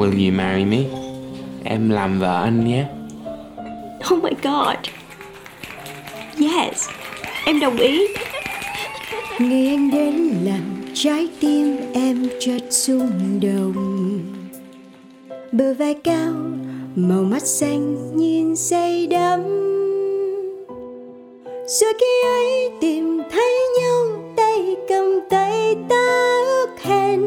Will you marry me? Em làm vợ anh nhé. Oh my god. Yes, em đồng ý. Ngày anh đến làm trái tim em chợt rung động Bờ vai cao, màu mắt xanh nhìn say đắm Rồi khi ấy tìm thấy nhau tay cầm tay ta ước hẹn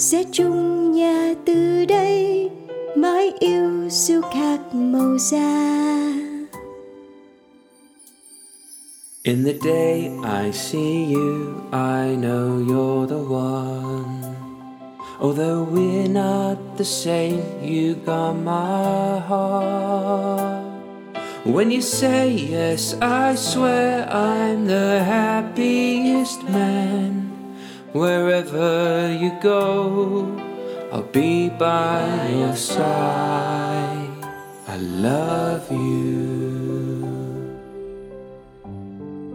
Sẽ chung nhà từ đây mãi yêu khác màu da In the day I see you, I know you're the one. Although we're not the same, you got my heart. When you say yes, I swear I'm the happiest man. Wherever you go, I'll be by your side. I love you.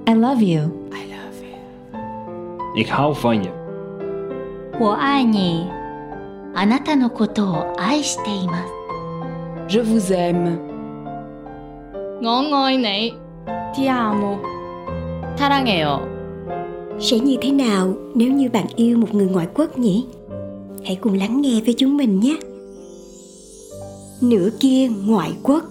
I love you. Ich haufe 我愛你。あなたのことを愛しています。 Je vous aime. 我愛你，Ti amo， 사랑해요。 Sẽ như thế nào nếu như bạn yêu một người ngoại quốc nhỉ? Hãy cùng lắng nghe với chúng mình nhé. Nửa kia ngoại quốc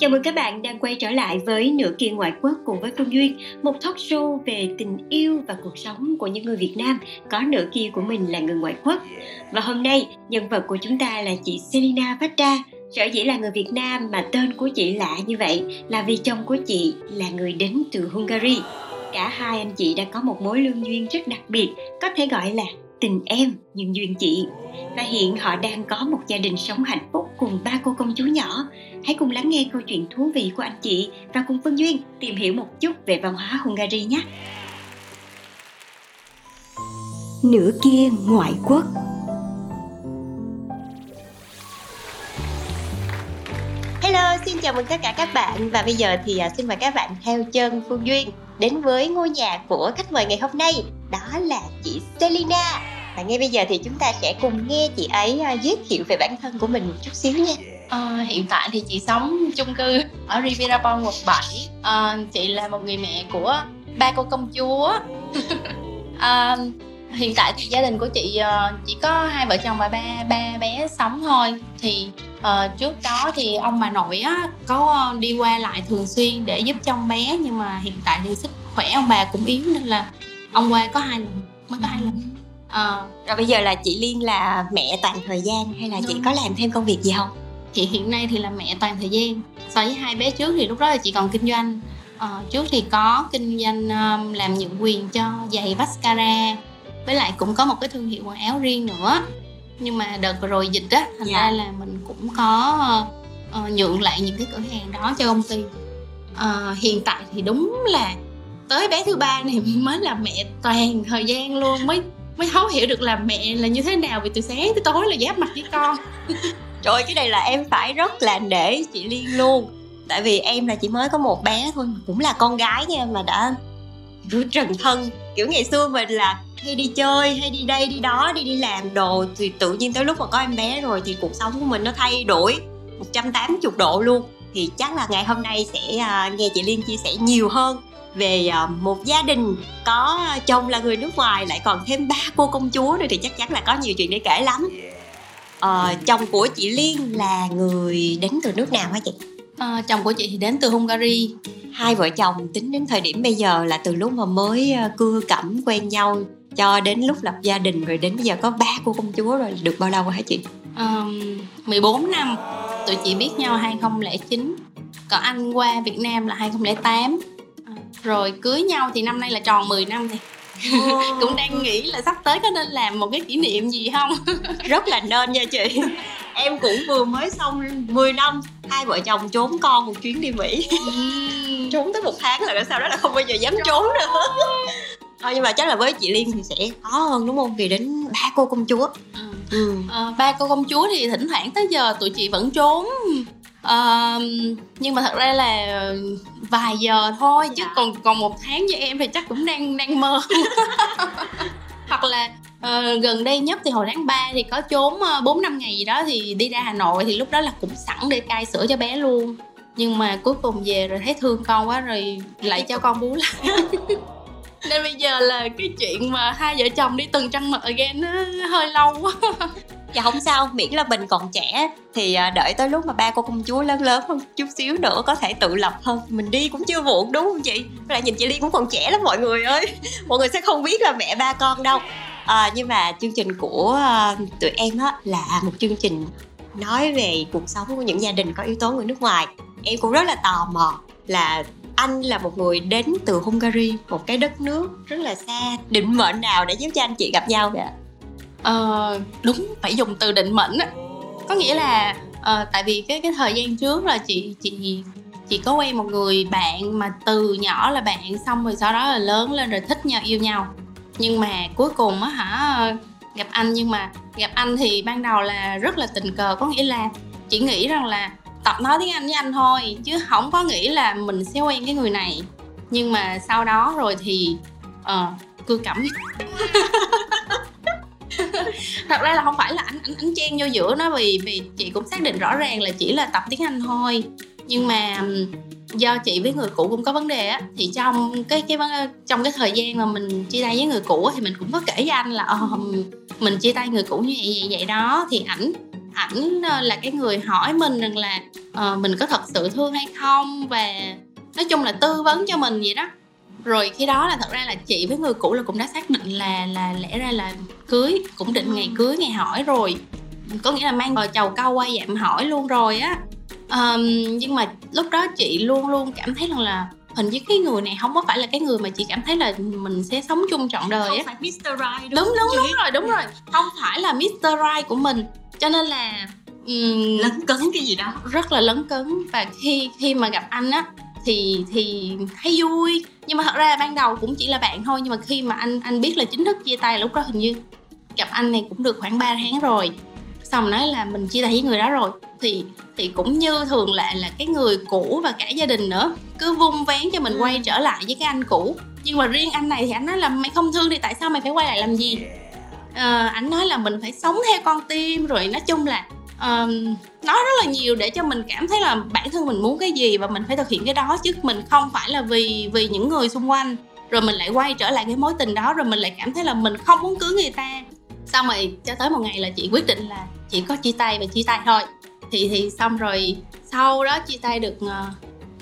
Chào mừng các bạn đang quay trở lại với Nửa kia ngoại quốc cùng với Phương Duyên Một talk show về tình yêu và cuộc sống của những người Việt Nam Có nửa kia của mình là người ngoại quốc Và hôm nay nhân vật của chúng ta là chị Selina Vatra Sở dĩ là người Việt Nam mà tên của chị lạ như vậy Là vì chồng của chị là người đến từ Hungary. Cả hai anh chị đã có một mối lương duyên rất đặc biệt, Có thể gọi là tình em, nhưng duyên chị. Và hiện họ đang có một gia đình sống hạnh phúc cùng ba cô công chúa nhỏ. Hãy cùng lắng nghe câu chuyện thú vị của anh chị và cùng Phương Duyên tìm hiểu một chút về văn hóa Hungary nhé. Nửa kia ngoại quốc. Xin chào mừng tất cả các bạn. Và bây giờ thì à, xin mời các bạn theo chân Phương Duyên đến với ngôi nhà của khách mời ngày hôm nay đó là chị Selina. Và ngay bây giờ thì chúng ta sẽ cùng nghe chị ấy à, giới thiệu về bản thân của mình một chút xíu nha. À, hiện tại thì chị sống chung cư ở Riviera Bon quận 7 à, ờ, Chị là một người mẹ của ba cô công chúa. À, Hiện tại thì gia đình của chị chỉ có hai vợ chồng và ba ba bé sống thôi. Thì ờ, trước đó thì ông bà nội á, có ờ, đi qua lại thường xuyên để giúp trông bé Nhưng mà hiện tại thì sức khỏe ông bà cũng yếu nên là ông qua có hai lần mới có hai lần. Ờ, Rồi bây giờ là chị Liên là mẹ toàn thời gian hay là chị Đúng. có làm thêm công việc gì không? chị hiện nay thì là mẹ toàn thời gian. So với hai bé trước thì lúc đó là chị còn kinh doanh. Ờ, trước thì có kinh doanh um, làm nhượng quyền cho giày mascara với lại cũng có một cái thương hiệu quần áo riêng nữa nhưng mà đợt vừa rồi dịch á thành Dạ. ra là mình cũng có ờ, nhượng lại những cái cửa hàng đó cho công ty. Ờ, hiện tại thì đúng là tới bé thứ ba này mới là mẹ toàn thời gian luôn mới mới thấu hiểu được là mẹ là như thế nào vì từ sáng tới tối là giáp mặt với con. Trời cái này là em phải rất là nể chị Liên luôn. Tại vì em là chỉ mới có một bé thôi Cũng là con gái nha mà đã rửa trần thân. Kiểu ngày xưa mình là hay đi chơi, hay đi đây đi đó, đi đi làm đồ Thì tự nhiên tới lúc mà có em bé rồi thì cuộc sống của mình nó thay đổi 180 độ luôn. Thì chắc là ngày hôm nay sẽ à, nghe chị Liên chia sẻ nhiều hơn về à, một gia đình có chồng là người nước ngoài lại còn thêm ba cô công chúa nữa thì chắc chắn là có nhiều chuyện để kể lắm. Ờ, chồng của chị Liên là người đến từ nước nào hả chị? Ờ, chồng của chị thì đến từ Hungary. Hai vợ chồng tính đến thời điểm bây giờ là từ lúc mà mới ờ, cưa cẩm quen nhau cho đến lúc lập gia đình rồi đến bây giờ có ba cô công chúa rồi được bao lâu rồi hả chị? um, 14 năm. Tụi chị biết nhau 2009 còn anh qua Việt Nam là 2008 Ờ, rồi cưới nhau thì năm nay là tròn 10 năm thì cũng đang nghĩ là sắp tới có nên làm một cái kỷ niệm gì không? Rất là nên nha chị. Em cũng vừa mới xong 10 năm. Hai vợ chồng trốn con một chuyến đi Mỹ. Trốn tới một tháng là sau đó là không bao giờ dám trốn nữa. Thôi nhưng mà chắc là với chị Liên thì sẽ khó hơn đúng không? Vì đến ba cô công chúa. Ừ. ừ. Ờ, ba cô công chúa thì thỉnh thoảng tới giờ tụi chị vẫn trốn. Ờ, nhưng mà thật ra là vài giờ thôi chứ Dạ. còn còn một tháng với em thì chắc cũng đang đang mơ. Hoặc là ờ, gần đây nhất thì hồi tháng 3 thì có trốn ờ, bốn năm ngày gì đó thì đi ra Hà Nội thì lúc đó là cũng sẵn để cai sữa cho bé luôn nhưng mà cuối cùng về rồi thấy thương con quá rồi lại cho con bú lại nên bây giờ là cái chuyện mà hai vợ chồng đi từng trăng mật again nó hơi lâu quá Dạ không sao, miễn là mình còn trẻ thì ờ, đợi tới lúc mà ba cô công chúa lớn lớn hơn chút xíu nữa có thể tự lập hơn mình đi cũng chưa muộn đúng không chị? Lại nhìn chị Liên cũng còn trẻ lắm mọi người ơi. Mọi người sẽ không biết là mẹ ba con đâu. À, nhưng mà chương trình của ờ, tụi em á là một chương trình nói về cuộc sống của những gia đình có yếu tố người nước ngoài. Em cũng rất là tò mò là anh là một người đến từ Hungary, một cái đất nước rất là xa. Định mệnh nào để giúp cho anh chị gặp nhau vậy? Ờ, đúng phải dùng từ định mệnh á có nghĩa là uh, tại vì cái cái thời gian trước là chị chị chị có quen một người bạn mà từ nhỏ là bạn xong rồi sau đó là lớn lên rồi thích nhau yêu nhau nhưng mà cuối cùng á hả, gặp anh nhưng mà gặp anh thì ban đầu là rất là tình cờ, có nghĩa là chỉ nghĩ rằng là tập nói tiếng anh với anh thôi, chứ không có nghĩ là mình sẽ quen cái người này. Nhưng mà sau đó rồi thì ờ cưa cẩm. Thật ra là không phải là anh anh anh chen vô giữa nó vì vì chị cũng xác định rõ ràng là chỉ là tập tiếng anh thôi. Nhưng mà do chị với người cũ cũng có vấn đề á thì trong cái cái trong cái thời gian mà mình chia tay với người cũ thì mình cũng có kể với anh là ờ, mình chia tay người cũ như vậy vậy vậy đó. Thì ảnh ảnh ờ, là cái người hỏi mình rằng là ờ, mình có thật sự thương hay không? Và nói chung là tư vấn cho mình vậy đó. Rồi khi đó là thật ra là chị với người cũ là cũng đã xác định là là lẽ ra là cưới cũng định ngày cưới ngày hỏi rồi. Có nghĩa là mang bờ chầu câu quay dạm hỏi luôn rồi á Ờm, nhưng mà lúc đó chị luôn luôn cảm thấy rằng là hình như cái người này không có phải là cái người mà chị cảm thấy là mình sẽ sống chung trọn đời á. phải Mr. Right đúng đúng đúng rồi đúng rồi. Không phải là Mr. Right của mình. Cho nên là ừm, lấn cấn cái gì đó. rất là lấn cấn. Và khi khi mà gặp anh á thì thì thấy vui. Nhưng mà thật ra ban đầu cũng chỉ là bạn thôi. Nhưng mà khi mà anh anh biết là chính thức chia tay lúc đó hình như gặp anh này cũng được khoảng 3 tháng rồi xong nói là mình chia tay với người đó rồi. Thì thì cũng như thường lệ là cái người cũ và cả gia đình nữa cứ vung vén cho mình quay trở lại với cái anh cũ. Nhưng mà riêng anh này thì anh nói là mày không thương thì tại sao mày phải quay lại làm gì? Ờ, anh nói là mình phải sống theo con tim rồi nói chung là ờ, nói rất là nhiều để cho mình cảm thấy là bản thân mình muốn cái gì và mình phải thực hiện cái đó chứ mình không phải là vì vì những người xung quanh. Rồi mình lại quay trở lại cái mối tình đó rồi mình lại cảm thấy là mình không muốn cưới người ta xong rồi cho tới một ngày là chị quyết định là chỉ có chia tay và chia tay thôi. Thì thì xong rồi sau đó chia tay được ờ,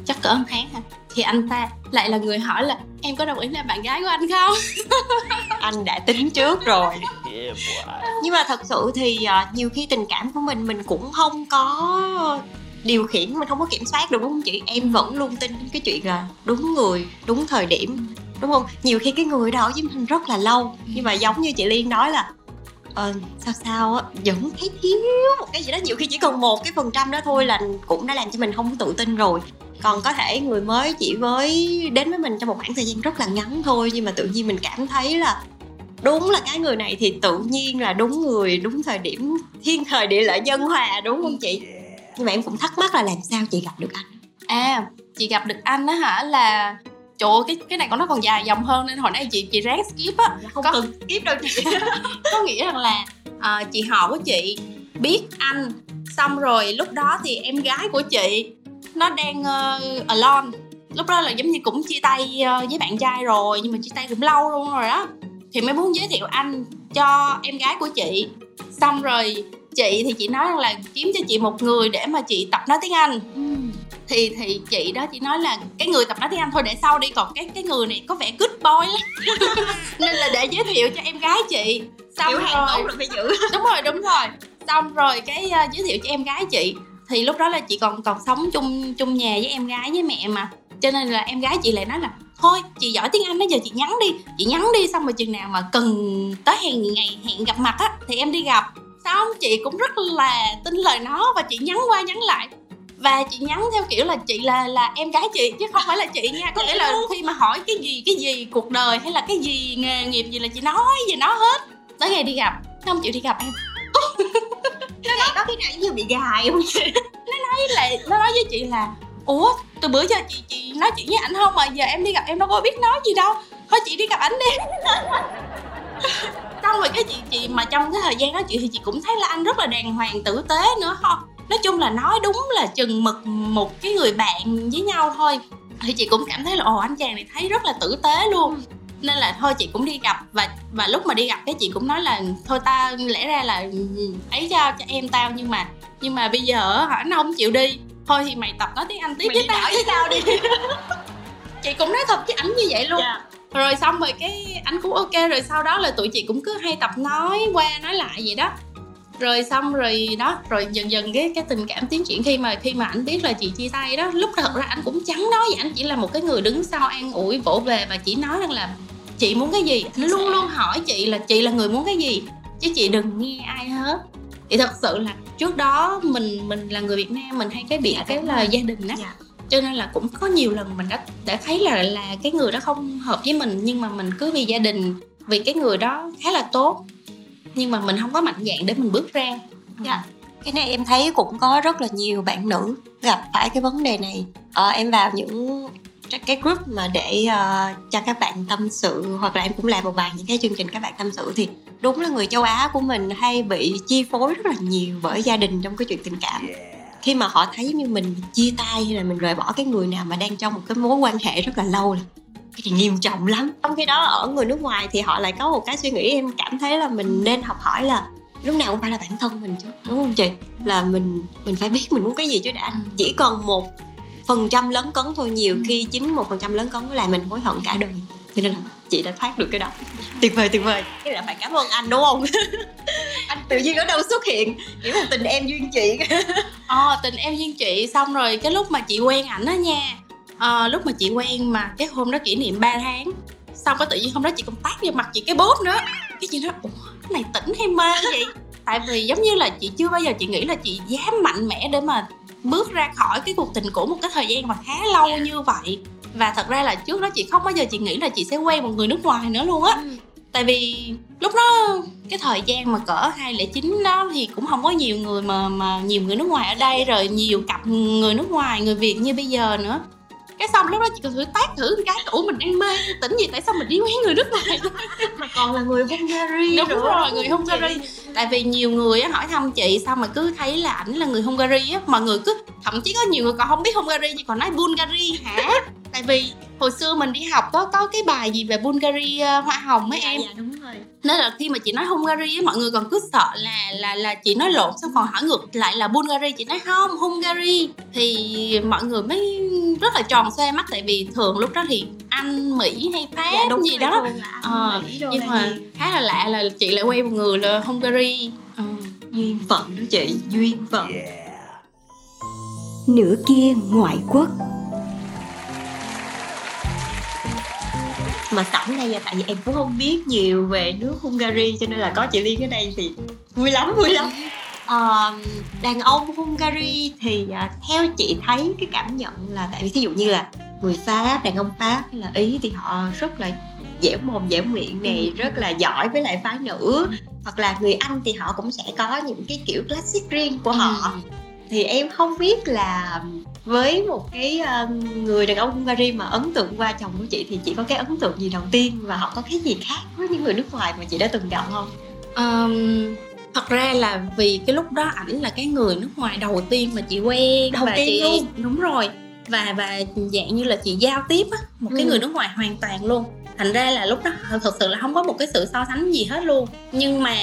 chắc cỡ một tháng ha thì anh ta lại là người hỏi là em có đồng ý là bạn gái của anh không? Anh đã tính trước rồi. Nhưng mà thật sự thì à, nhiều khi tình cảm của mình mình cũng không có điều khiển mình không có kiểm soát được đúng không chị? Em vẫn luôn tin cái chuyện là đúng người đúng thời điểm đúng không? Nhiều khi cái người đó với mình rất là lâu. Nhưng mà giống như chị liên nói là ờ, sao sao á vẫn thấy thiếu. Một cái gì đó nhiều khi chỉ cần một cái phần trăm đó thôi là cũng đã làm cho mình không tự tin rồi. Còn có thể người mới chỉ với đến với mình trong một khoảng thời gian rất là ngắn thôi nhưng mà tự nhiên mình cảm thấy là đúng là cái người này thì tự nhiên là đúng người đúng thời điểm thiên thời địa lợi nhân hòa đúng không chị? Nhưng mà em cũng thắc mắc là làm sao chị gặp được anh? À chị gặp được anh á hả? Là trời ơi, cái cái này còn nó còn dài dòng hơn nên hồi nãy chị chị ráng skip á. Không Có- cần skip đâu chị. Có nghĩa rằng là à, chị họ của chị biết anh xong rồi lúc đó thì em gái của chị nó đang uh, alone. Lúc đó là giống như cũng chia tay ờ, với bạn trai rồi nhưng mà chia tay cũng lâu luôn rồi đó thì mới muốn giới thiệu anh cho em gái của chị. Xong rồi chị thì chị nói rằng là kiếm cho chị một người để mà chị tập nói tiếng anh. Thì thì chị đó chị nói là cái người tập nói tiếng anh thôi để sau đi. Còn cái cái người này có vẻ good boy lắm. Nên là để giới thiệu cho em gái chị. Xong kiểu rồi là phải giữ. Đúng rồi đúng rồi. Xong rồi cái uh, giới thiệu cho em gái chị. Thì lúc đó là chị còn còn sống chung chung nhà với em gái với mẹ mà. Cho nên là em gái chị lại nói là thôi chị giỏi tiếng anh đó giờ chị nhắn đi. Chị nhắn đi xong rồi chừng nào mà cần tới hẹn ngày hẹn gặp mặt á thì em đi gặp xong chị cũng rất là tin lời nó và chị nhắn qua nhắn lại. Và chị nhắn theo kiểu là chị là là em gái chị chứ không phải là chị nha. Có nghĩa là khi mà hỏi cái gì cái gì cuộc đời hay là cái gì nghề nghiệp gì là chị nói về nó hết. Tới ngày đi gặp nó không chịu đi gặp em. Cái này có cái này như bị gài không chị? Cái là nó nói với chị là ủa từ bữa giờ chị chị nói chuyện với ảnh không mà giờ em đi gặp em đâu có biết nói gì đâu. Thôi chị đi gặp ảnh đi xong rồi cái chị chị mà trong cái thời gian đó chị thì chị cũng thấy là anh rất là đàng hoàng tử tế nữa ha nói chung là nói đúng là chừng mực một cái người bạn với nhau thôi. Thì chị cũng cảm thấy là ồ anh chàng này thấy rất là tử tế luôn. Nên là thôi chị cũng đi gặp và và lúc mà đi gặp cái chị cũng nói là thôi ta lẽ ra là ấy cho cho em tao nhưng mà nhưng mà bây giờ hả nó không chịu đi. Thôi thì mày tập nói tiếng anh tiếp Mày với tao với tao đi. Chị cũng nói thật với ảnh như vậy luôn. Dạ. Rồi xong rồi cái anh cũng ok rồi sau đó là tụi chị cũng cứ hay tập nói qua nói lại vậy đó. Rồi xong rồi đó rồi dần dần cái cái tình cảm tiến triển khi mà khi mà anh biết là chị chia tay đó. Lúc thật ra anh cũng chẳng nói gì anh chỉ là một cái người đứng sau an ủi vỗ về và chỉ nói rằng là chị muốn cái gì? Anh luôn luôn hỏi chị là chị là người muốn cái gì? Chứ chị đừng nghe ai hết. Thì thật sự là trước đó mình mình là người Việt Nam mình hay cái bị Dạ, cái là gia đình á. Dạ. Cho nên là cũng có nhiều lần mình đã đã thấy là là cái người đó không hợp với mình nhưng mà mình cứ vì gia đình vì cái người đó khá là tốt nhưng mà mình không có mạnh dạn để mình bước ra. Dạ. cái này em thấy cũng có rất là nhiều bạn nữ gặp phải cái vấn đề này. Ờ, em vào những cái group mà để ờ, cho các bạn tâm sự hoặc là em cũng làm một vài những cái chương trình các bạn tâm sự thì đúng là người châu Á của mình hay bị chi phối rất là nhiều bởi gia đình trong cái chuyện tình cảm khi mà họ thấy như mình chia tay hay là mình rời bỏ cái người nào mà đang trong một cái mối quan hệ rất là lâu là cái thì nghiêm trọng lắm. Trong khi đó ở người nước ngoài thì họ lại có một cái suy nghĩ em cảm thấy là mình nên học hỏi là lúc nào cũng phải là bản thân mình chứ đúng không chị? Là mình mình phải biết mình muốn cái gì chứ đã. Chỉ còn một phần trăm lớn cấn thôi nhiều khi chính một phần trăm lớn cấn là mình hối hận cả đời. Cho nên là chị đã thoát được cái đó. Tuyệt vời tuyệt vời. Cái là phải cảm ơn anh đúng không? Anh tự nhiên ở đâu xuất hiện kiểu một tình em duyên chị. Ờ tình em duyên chị xong rồi cái lúc mà chị quen ảnh á nha ờ, lúc mà chị quen mà cái hôm đó kỷ niệm 3 tháng xong có tự nhiên hôm đó chị còn tát vào mặt chị cái bốt nữa. Cái chị nói ủa cái này tỉnh hay mê vậy tại vì giống như là chị chưa bao giờ chị nghĩ là chị dám mạnh mẽ để mà bước ra khỏi cái cuộc tình cũ một cái thời gian mà khá lâu như vậy. Và thật ra là trước đó chị không bao giờ chị nghĩ là chị sẽ quen một người nước ngoài nữa luôn á. Tại vì lúc đó cái thời gian mà cỡ 209 đó thì cũng không có nhiều người mà mà nhiều người nước ngoài ở đây rồi nhiều cặp người nước ngoài người Việt như bây giờ nữa cái xong lúc đó chị thử tác thử cái ủa mình đang mê tỉnh gì tại sao mình đi quen người nước ngoài? Mà còn là người Hungary đúng rồi đúng người Hungary. Tại vì nhiều người á hỏi thăm chị sao mà cứ thấy là ảnh là người Hungary á mọi người cứ thậm chí có nhiều người còn không biết Hungary chỉ còn nói Bulgari hả? Tại vì hồi xưa mình đi học có có cái bài gì về Bulgari ờ, hoa hồng ấy em? dạ đúng rồi. Nên là khi mà chị nói Hungary á mọi người còn cứ sợ là là là chị nói lộn xong còn hỏi ngược lại là Bulgari chị nói không Hungary. Thì mọi người mới rất là tròn xoe mắt tại vì thường lúc đó thì Anh Mỹ hay Pháp dạ, đúng gì đó. Ờ, nhưng mà gì? khá là lạ là chị lại quen một người là Hungary. Ừ. duyên phận đó chị duyên phận. Nửa kia ngoại quốc mà sẵn đây là tại vì em cũng không biết nhiều về nước Hungary cho nên là có chị Liên ở đây thì vui lắm vui lắm. Ờ, đàn ông Hungary thì à, theo chị thấy cái cảm nhận là tại vì thí dụ như là người Pháp đàn ông Pháp hay là Ý thì họ rất là dẻo mồm dẻo miệng này rất là giỏi với lại phái nữ. Hoặc là người Anh thì họ cũng sẽ có những cái kiểu classic riêng của họ thì em không biết là với một cái người đàn ông Hungary mà ấn tượng qua chồng của chị thì chị có cái ấn tượng gì đầu tiên và họ có cái gì khác với những người nước ngoài mà chị đã từng gặp không? Ừm, thật ra là vì cái lúc đó ảnh là cái người nước ngoài đầu tiên mà chị quen Đầu và tiên chị luôn? đúng rồi và và dạng như là chị giao tiếp á một cái Ừ. người nước ngoài hoàn toàn luôn thành ra là lúc đó thật sự là không có một cái sự so sánh gì hết luôn nhưng mà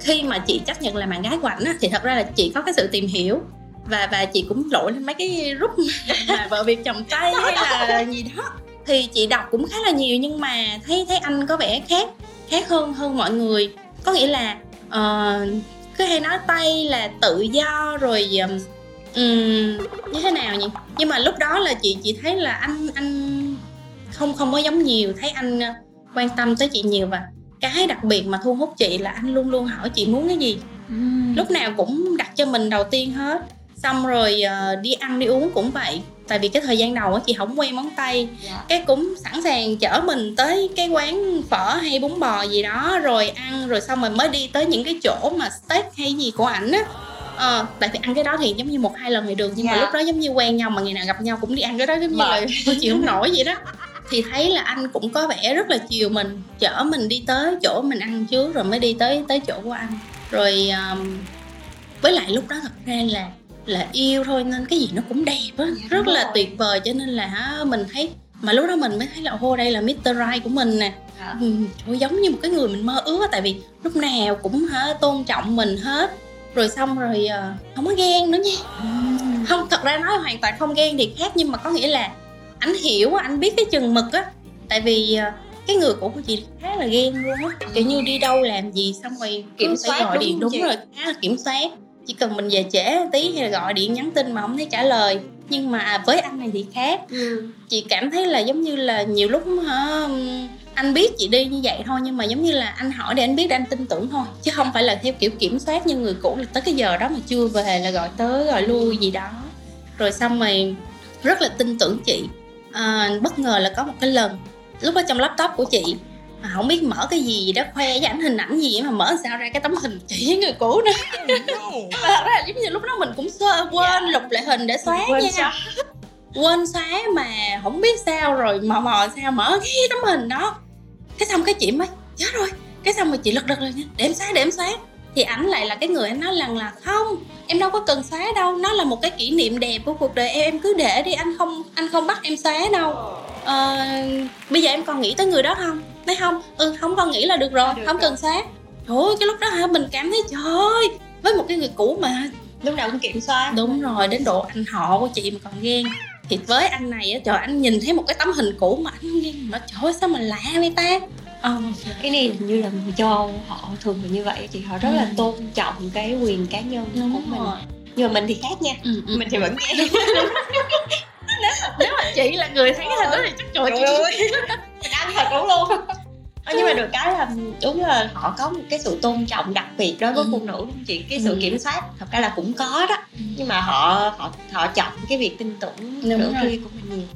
khi mà chị chấp nhận là bạn gái của ảnh á thì thật ra là chị có cái sự tìm hiểu và và chị cũng lội lên mấy cái group mà vợ việc chồng tây hay là gì đó. Thì chị đọc cũng khá là nhiều nhưng mà thấy thấy anh có vẻ khác khác hơn hơn mọi người. Có nghĩa là ờ, cứ hay nói tây là tự do rồi ừm, như thế nào nhỉ? Nhưng mà lúc đó là chị chị thấy là anh anh không không có giống nhiều thấy anh ờ, quan tâm tới chị nhiều và cái đặc biệt mà thu hút chị là anh luôn luôn hỏi chị muốn cái gì. Lúc nào cũng đặt cho mình đầu tiên hết xong rồi ờ, đi ăn đi uống cũng vậy. Tại vì cái thời gian đầu á chị không quen món tây. Dạ. cái cũng sẵn sàng chở mình tới cái quán phở hay bún bò gì đó rồi ăn rồi xong rồi mới đi tới những cái chỗ mà steak hay gì của ảnh á. Ờ tại vì ăn cái đó thì giống như một hai lần thì được nhưng mà Dạ. lúc đó giống như quen nhau mà ngày nào gặp nhau cũng đi ăn cái đó giống như là tôi chịu không nổi vậy đó. Thì thấy là anh cũng có vẻ rất là chiều mình chở mình đi tới chỗ mình ăn trước rồi mới đi tới tới chỗ của anh. Rồi um, với lại lúc đó thật ra là là yêu thôi nên cái gì nó cũng đẹp á rất là tuyệt vời. Cho nên là mình thấy mà lúc đó mình mới thấy là ô đây là Mr. Right của mình nè. Dạ. ừ, trời giống như một cái người mình mơ ước á tại vì lúc nào cũng hả tôn trọng mình hết. Rồi xong rồi ờ, không có ghen nữa nha. Không thật ra nói hoàn toàn không ghen thì khác nhưng mà có nghĩa là anh hiểu anh biết cái chừng mực á. Tại vì ờ, cái người cũ của chị khá là ghen luôn á. Kiểu như đi đâu làm gì xong rồi Kiểm soát gọi đúng điện đúng chị? rồi khá là kiểm soát chỉ cần mình về trễ tí hay là gọi điện nhắn tin mà không thấy trả lời. Nhưng mà với anh này thì khác. Ừ. chị cảm thấy là giống như là nhiều lúc hả anh biết chị đi như vậy thôi nhưng mà giống như là anh hỏi để anh biết để anh tin tưởng thôi. Chứ không phải là theo kiểu kiểm soát như người cũ là tới cái giờ đó mà chưa về là gọi tới gọi lui gì đó. Rồi xong rồi rất là tin tưởng chị. À, bất ngờ là có một cái lần lúc đó trong laptop của chị mà không biết mở cái gì đó khoe với ảnh hình ảnh gì mà mở sao ra cái tấm hình chị với người cũ nữa mà thật ra là giống như lúc đó mình cũng sơ quên lục lại hình để xóa Quên nha. xóa. quên xóa mà không biết sao rồi mò mò sao mở cái tấm hình đó. Cái xong cái chị mới chết rồi cái xong rồi chị lật đật rồi nha để em xóa để em xóa. Thì ảnh lại là cái người anh nói lần là không em đâu có cần xóa đâu nó là một cái kỷ niệm đẹp của cuộc đời em em cứ để đi anh không anh không bắt em xóa đâu. Ờ, bây giờ em còn nghĩ tới người đó không nói không? Ừ không còn nghĩ là được rồi Được không cần trời ơi cái lúc đó hả mình cảm thấy trời ơi với một cái người cũ mà. Lúc nào cũng kiểm soát. Đúng rồi đến độ anh họ của chị mà còn ghen. Thì với anh này á trời anh nhìn thấy một cái tấm hình cũ mà anh ghen. Mà trời ơi sao mà lạ vậy ta? Ờ. Cái này như là người châu Âu họ thường là như vậy thì họ rất là Ừ. tôn trọng cái quyền cá nhân của đúng mình. rồi. Nhưng mà mình thì khác nha. Ừ, ừ. mình thì vẫn nghe nếu mà chị là người thấy cái hình đó thì chắc trời chị ơi. Mình ăn thật đúng luôn. Ờ, nhưng mà được cái là đúng là họ có một cái sự tôn trọng đặc biệt đối với Ừ. phụ nữ không chị cái sự Ừ. kiểm soát thật ra là cũng có đó. Nhưng mà họ họ họ chọn cái việc tin tưởng nửa kia của mình nhiều.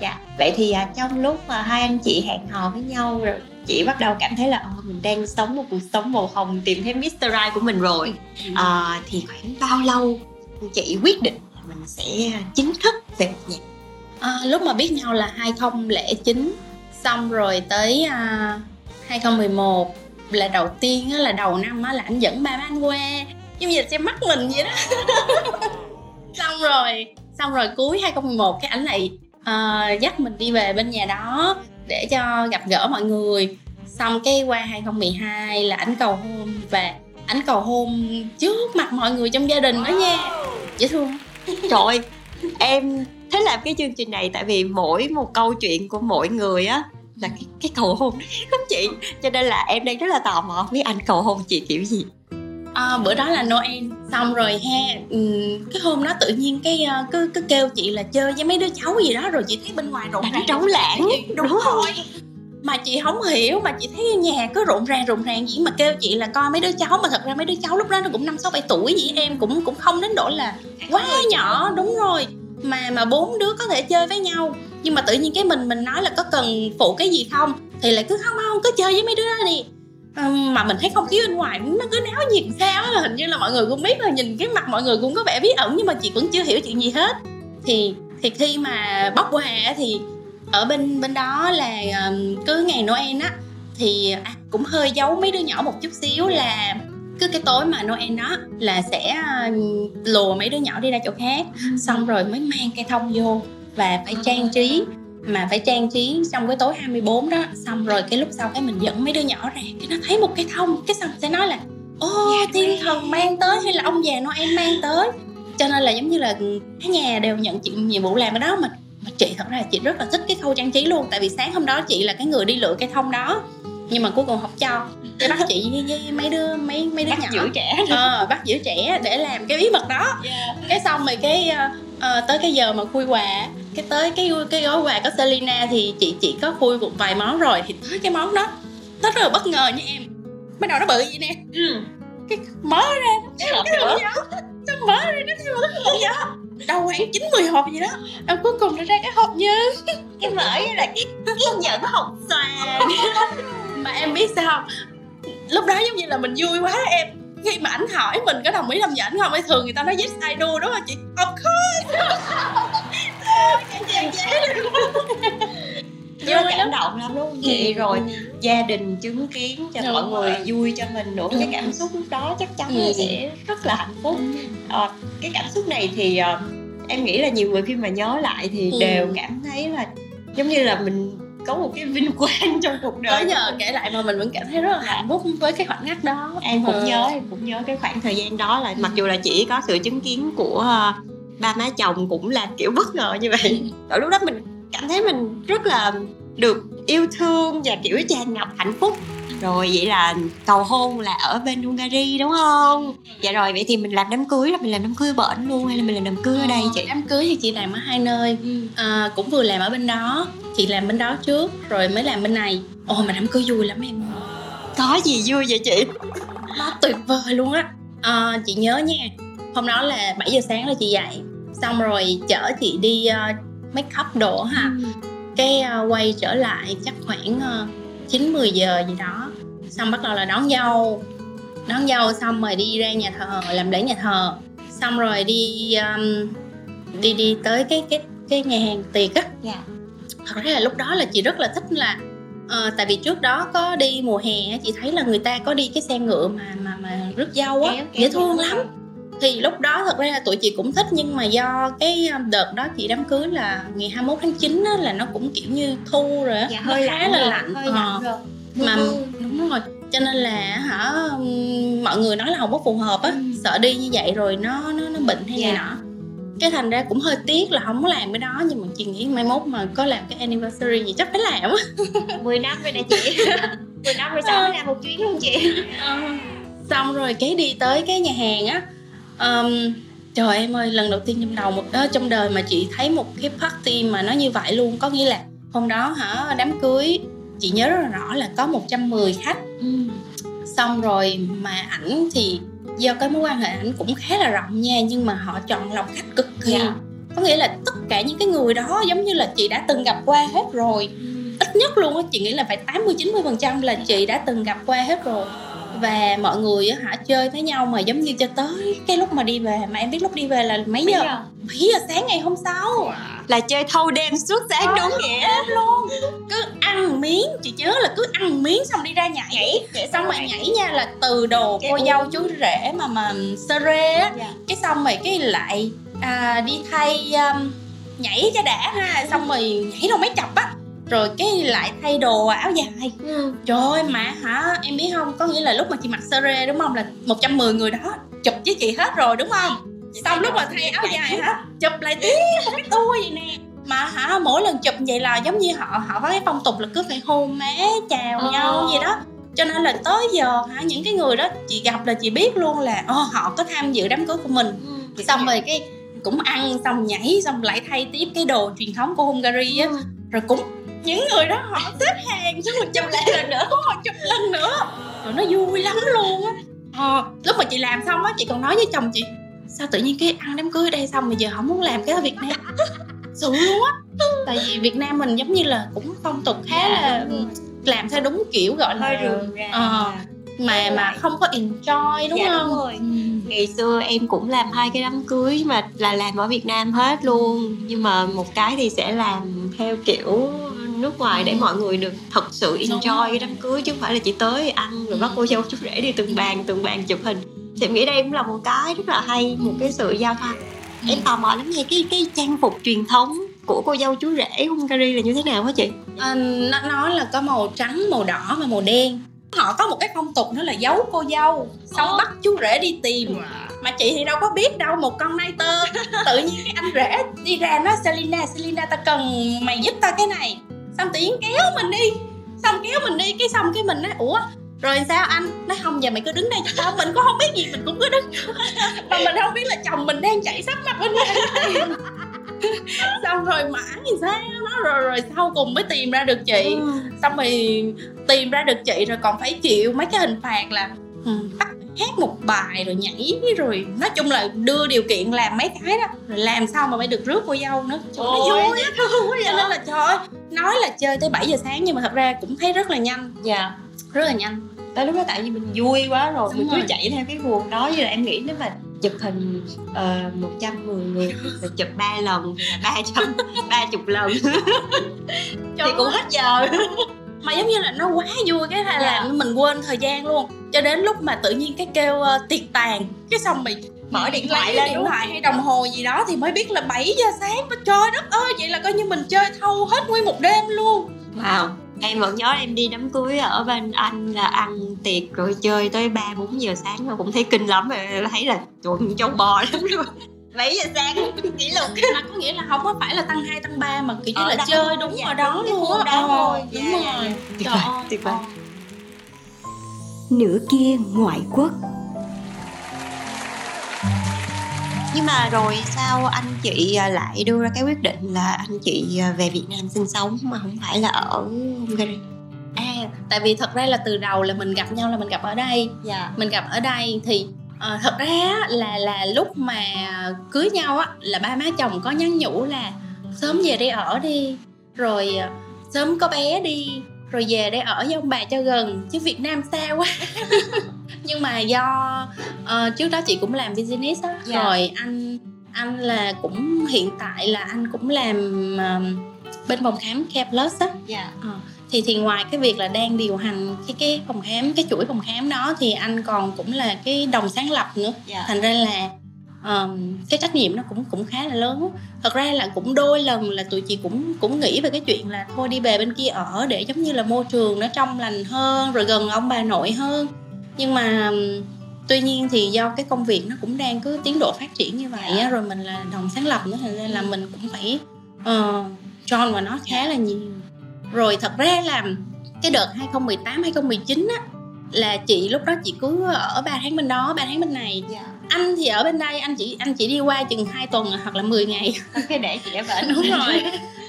Dạ. Vậy thì à, trong lúc mà hai anh chị hẹn hò với nhau rồi chị bắt đầu cảm thấy là ờ, mình đang sống một cuộc sống màu hồng tìm thấy Mr. Right của mình rồi. À, thì khoảng bao lâu chị quyết định là mình sẽ chính thức về một nhà À, lúc mà biết nhau là 2009 xong rồi tới à, uh, 2011 là đầu tiên á, là đầu năm á, là anh dẫn ba má anh qua. Giống như là xem mắt mình vậy đó. Xong rồi xong rồi cuối 2011 cái ảnh lại uh, dắt mình đi về bên nhà đó để cho gặp gỡ mọi người. Xong cái qua 2012 là ảnh cầu hôn và ảnh cầu hôn trước mặt mọi người trong gia đình đó nha. Dễ thương. Trời ơi, em thích làm cái chương trình này tại vì mỗi một câu chuyện của mỗi người á là cái, cái cầu hôn. Lắm chị? Cho nên là em đang rất là tò mò không biết anh cầu hôn chị kiểu gì. À, bữa đó là Noel. Xong rồi ha ừm, cái hôm đó tự nhiên cái ờ, cứ cứ kêu chị là chơi với mấy đứa cháu gì đó rồi chị thấy bên ngoài rộn ràng. trống lãng, đúng, đúng không? rồi. Mà chị không hiểu mà chị thấy nhà cứ rộn ràng rộn ràng gì mà kêu chị là coi mấy đứa cháu mà thật ra mấy đứa cháu lúc đó nó cũng năm sáu bảy tuổi gì em cũng cũng không đến độ là quá nhỏ. Đúng rồi mà mà bốn đứa có thể chơi với nhau. Nhưng mà tự nhiên cái mình mình nói là có cần phụ cái gì không thì lại cứ không không cứ chơi với mấy đứa đó đi. Mà mình thấy không khí bên ngoài nó cứ náo nhiệt sao á hình như là mọi người cũng biết là nhìn cái mặt mọi người cũng có vẻ bí ẩn nhưng mà chị vẫn chưa hiểu chuyện gì hết. Thì thì khi mà bóc quà thì ở bên bên đó là cứ ngày Noel á thì à, cũng hơi giấu mấy đứa nhỏ một chút xíu là cứ cái tối mà Noel đó là sẽ ừm, lùa mấy đứa nhỏ đi ra chỗ khác. Xong rồi mới mang cây thông vô và phải trang trí. Mà phải trang trí trong cái tối 24 đó. Xong rồi cái lúc sau cái mình dẫn mấy đứa nhỏ ra. Cái nó thấy một cái thông. Cái xong sẽ nói là ô thiên thần mang tới hay là ông già Noel mang tới? Cho nên là giống như là cả nhà đều nhận chị nhiệm vụ làm cái đó. Mà mà chị thật ra là chị rất là thích cái khâu trang trí luôn. Tại vì sáng hôm đó chị là cái người đi lựa cây thông đó nhưng mà cuối cùng không cho. Cái bắt chị với, với mấy đứa mấy mấy đứa bắt nhỏ. giữ trẻ ờ, bắt giữ trẻ để làm cái bí mật đó. Cái xong rồi cái ờ, tới cái giờ mà khui quà cái tới cái cái gói quà có Selina thì chị chỉ có khui một vài món rồi thì tới cái món đó. Nó rất là bất ngờ nha em. Bắt đầu nó bự vậy nè. Ừ. cái mở ra cái hộp hộp gió nó mở ra nó theo cái hộp đâu khoảng chín mười hộp gì đó. Đâu cuối cùng nó ra cái hộp như cái mở là cái cái nhẫn hồng xoàn mà em biết sao không lúc đó giống như là mình vui quá em khi mà ảnh hỏi mình có đồng ý làm ảnh không thì thường người ta nói yes I do đúng không chị of course mà cảm động lắm đúng không chị Ừ. rồi gia đình chứng kiến cho Đúng mọi người rồi. vui cho mình nữa Đúng cái cảm xúc lúc đó chắc chắn Ừ. là sẽ rất là hạnh phúc Ờ, cái cảm xúc này thì ờ, em nghĩ là nhiều người khi mà nhớ lại thì Ừ. đều cảm thấy là giống như là mình có một cái vinh quang trong cuộc đời tới giờ kể lại mà mình vẫn cảm thấy rất là hạnh phúc với cái khoảnh khắc đó. Em cũng Ờ. nhớ em cũng nhớ cái khoảng thời gian đó là mặc dù là chỉ có sự chứng kiến của ờ, ba má chồng cũng là kiểu bất ngờ như vậy. Ở lúc đó mình cảm thấy mình rất là được yêu thương và kiểu tràn ngập hạnh phúc rồi vậy là cầu hôn là ở bên Hungary đúng không? Dạ rồi vậy thì mình làm đám cưới là mình làm đám cưới bển luôn hay là mình làm đám cưới ở đây chị? Đám cưới thì chị làm ở hai nơi. À, cũng vừa làm ở bên đó. Chị làm bên đó trước rồi mới làm bên này. Ồ mà đám cưới vui lắm em. Có gì vui vậy chị? Nó tuyệt vời luôn á. À, chị nhớ nha hôm đó là 7 giờ sáng là chị dậy. Xong rồi chở chị đi uh, make up đồ ha. Cái ờ, quay trở lại chắc khoảng chín mười giờ gì đó. Xong bắt đầu là đón dâu. Đón dâu xong rồi đi ra nhà thờ làm lễ nhà thờ. Xong rồi đi um, đi đi tới cái cái cái nhà hàng tiệc á. Dạ. Thật ra là lúc đó là chị rất là thích là ờ, tại vì trước đó có đi mùa hè chị thấy là người ta có đi cái xe ngựa mà mà mà rước dâu á. Dễ thương lắm thì lúc đó thật ra là tụi chị cũng thích nhưng mà do cái um, đợt đó chị đám cưới là ngày 21 tháng 9 á, là nó cũng kiểu như thu rồi á. Dạ hơi khá lạnh là rồi, lạnh hơi Ờ, lạnh rồi. Mà Ừ. đúng rồi cho nên là hả mọi người nói là không có phù hợp á Ừ. sợ đi như vậy rồi nó nó nó bệnh hay Dạ. này nọ. Cái thành ra cũng hơi tiếc là không có làm cái đó nhưng mà chị nghĩ mai mốt mà có làm cái anniversary gì chắc phải làm á. 10 năm rồi nè chị. 10 năm rồi sao mới làm một chuyến không chị? Ờ, xong rồi cái đi tới cái nhà hàng á Ờm, trời em ơi lần đầu tiên trong đầu một đó trong đời mà chị thấy một cái party mà nó như vậy luôn có nghĩa là hôm đó hả đám cưới chị nhớ rất là rõ là có 110 khách. Xong rồi mà ảnh thì do cái mối quan hệ ảnh cũng khá là rộng nha nhưng mà họ chọn lọc khách cực kỳ. Dạ. có nghĩa là tất cả những cái người đó giống như là chị đã từng gặp qua hết rồi. Ít nhất luôn á chị nghĩ là phải 80 90 phần trăm là chị đã từng gặp qua hết rồi và mọi người á hả chơi với nhau mà giống như cho tới cái lúc mà đi về mà em biết lúc đi về là mấy giờ? giờ? 7 giờ sáng ngày hôm sau? Là chơi thâu đêm suốt sáng đúng nghĩa. luôn. Cứ ăn miếng chị nhớ là cứ ăn miếng xong đi ra nhảy. Xong rồi. nhảy nha là từ đồ Cái cô dâu chú rể mà mà sơ rê á. Dạ. cái xong rồi cái lại à, đi thay um, nhảy cho đã ha. Xong rồi nhảy đâu mấy chập á rồi cái lại thay đồ áo dài. Trời ơi mà hả? Em biết không? Có nghĩa là lúc mà chị mặc sơ rê đúng không? Là 110 người đó chụp với chị hết rồi đúng không? Xong lúc mà thay áo dài hả? Chụp lại tiếp một cái tua vậy nè. Mà hả? Mỗi lần chụp vậy là giống như họ họ có cái phong tục là cứ phải hôn má chào Ờ. nhau gì đó. Cho nên là tới giờ hả? Những cái người đó chị gặp là chị biết luôn là ồ, họ có tham dự đám cưới của mình. Xong rồi cái cũng ăn xong nhảy xong lại thay tiếp cái đồ truyền thống của Hungary á. Rồi cũng những người đó họ xếp hàng xong rồi chụp lại lần nữa họ chụp lần nữa. Rồi nó vui lắm luôn á. Ờ, lúc mà chị làm xong á chị còn nói với chồng chị sao tự nhiên cái ăn đám cưới ở đây xong rồi giờ không muốn làm cái ở Việt Nam? Sự luôn á. Tại vì Việt Nam mình giống như là cũng phong tục khá là làm theo đúng kiểu gọi là hơi rườm rà. Ờ, mà mà không có enjoy đúng Dạ, đúng không? rồi. Ừ. ngày xưa em cũng làm hai cái đám cưới mà là làm ở Việt Nam hết luôn. Nhưng mà một cái thì sẽ làm theo kiểu nước ngoài để Ừ. mọi người được thật sự enjoy cái đám cưới chứ không phải là chỉ tới ăn rồi bắt cô dâu chú rể đi từng bàn từng bàn chụp hình. Thì em nghĩ đây cũng là một cái rất là hay một cái sự giao thoa. Ừ. em tò mò lắm nghe cái cái trang phục truyền thống của cô dâu chú rể Hungary là như thế nào hả chị? À, nó nó là có màu trắng màu đỏ và màu đen. Họ có một cái phong tục đó là giấu cô dâu xong bắt chú rể đi tìm. Mà chị thì đâu có biết đâu một con nai tơ tự nhiên cái anh rể đi ra nói Selina Selina ta cần mày giúp ta cái này xong tự nhiên kéo mình đi. Xong kéo mình đi cái xong cái mình nói ủa rồi sao anh? Nói không giờ mày cứ đứng đây cho tao mình cũng không biết gì mình cũng cứ đứng. Mà mình không biết là chồng mình đang chạy sắp mặt bên đây xong rồi mãi sao? Nó rồi rồi sau cùng mới tìm ra được chị. Xong rồi tìm ra được chị rồi còn phải chịu mấy cái hình phạt là ừ, bắt hát một bài rồi nhảy rồi nói chung là đưa điều kiện làm mấy cái đó. Rồi làm sao mà phải được rước cô dâu nữa? Trời nó vui á cho nên là trời ơi nói là chơi tới 7 giờ sáng nhưng mà thật ra cũng thấy rất là nhanh. Dạ. Rất là nhanh. Tới lúc đó tại vì mình vui quá rồi Đúng mình cứ rồi. chạy theo cái guồng đó. Với lại em nghĩ nếu mà chụp hình uh, 110 người mình chụp 3 lần thì là 300 30 lần. Thì cũng hết giờ. Mà giống như là nó quá vui cái là Dạ. làm mình quên thời gian luôn cho đến lúc mà tự nhiên cái kêu ờ, tiệc tàn cái xong mình mở điện thoại lên điện thoại hay đồng hồ gì đó thì mới biết là 7 giờ sáng. Trời đất ơi vậy là coi như mình chơi thâu hết nguyên một đêm luôn. Wow Em vẫn nhớ em đi đám cưới ở bên anh là ăn tiệc rồi chơi tới 3 4 giờ sáng mà cũng thấy kinh lắm rồi thấy là trời ơi, châu bò lắm luôn. 7 giờ sáng kỷ lục. Là có nghĩa là không có phải là tăng 2, tăng 3 mà kiểu như Ở là đó, chơi đúng dạ, ở đó đúng cái luôn. á đó Ờ, đúng Dạ, rồi. dạ, dạ. Tuyệt Trời vời, ơi, tuyệt vời. Nửa kia ngoại quốc. Nhưng mà rồi sao anh chị à, lại đưa ra cái quyết định là anh chị à, về Việt Nam sinh sống mà không phải là ở Hungary? À tại vì thật ra là từ đầu là mình gặp nhau là mình gặp ở đây. Dạ. Mình gặp ở đây thì ờ, thật ra là là lúc mà cưới nhau á là ba má chồng có nhắn nhủ là sớm về đây ở đi rồi ờ, sớm có bé đi rồi về đây ở với ông bà cho gần chứ Việt Nam xa quá. Nhưng mà do ờ, trước đó chị cũng làm business á. Dạ. rồi anh anh là cũng hiện tại là anh cũng làm ờ, bên phòng khám Care Plus á. Dạ. Ờ, thì thì ngoài cái việc là đang điều hành cái cái phòng khám cái chuỗi phòng khám đó thì anh còn cũng là cái đồng sáng lập nữa. Dạ. Thành ra là um, cái trách nhiệm nó cũng cũng khá là lớn. Thật ra là cũng đôi lần là tụi chị cũng cũng nghĩ về cái chuyện là thôi đi về bên kia ở để giống như là môi trường nó trong lành hơn rồi gần ông bà nội hơn. Nhưng mà tuy nhiên thì do cái công việc nó cũng đang cứ tiến độ phát triển như vậy á, rồi mình là đồng sáng lập nữa thành ra là mình cũng phải uh, join vào nó khá là nhiều. Rồi thật ra là cái đợt 2018 2019 á là chị lúc đó chị cứ ở 3 tháng bên đó 3 tháng bên này. Yeah anh thì ở bên đây anh chỉ anh chỉ đi qua chừng 2 tuần hoặc là 10 ngày. Cái để chị ở bển đúng rồi.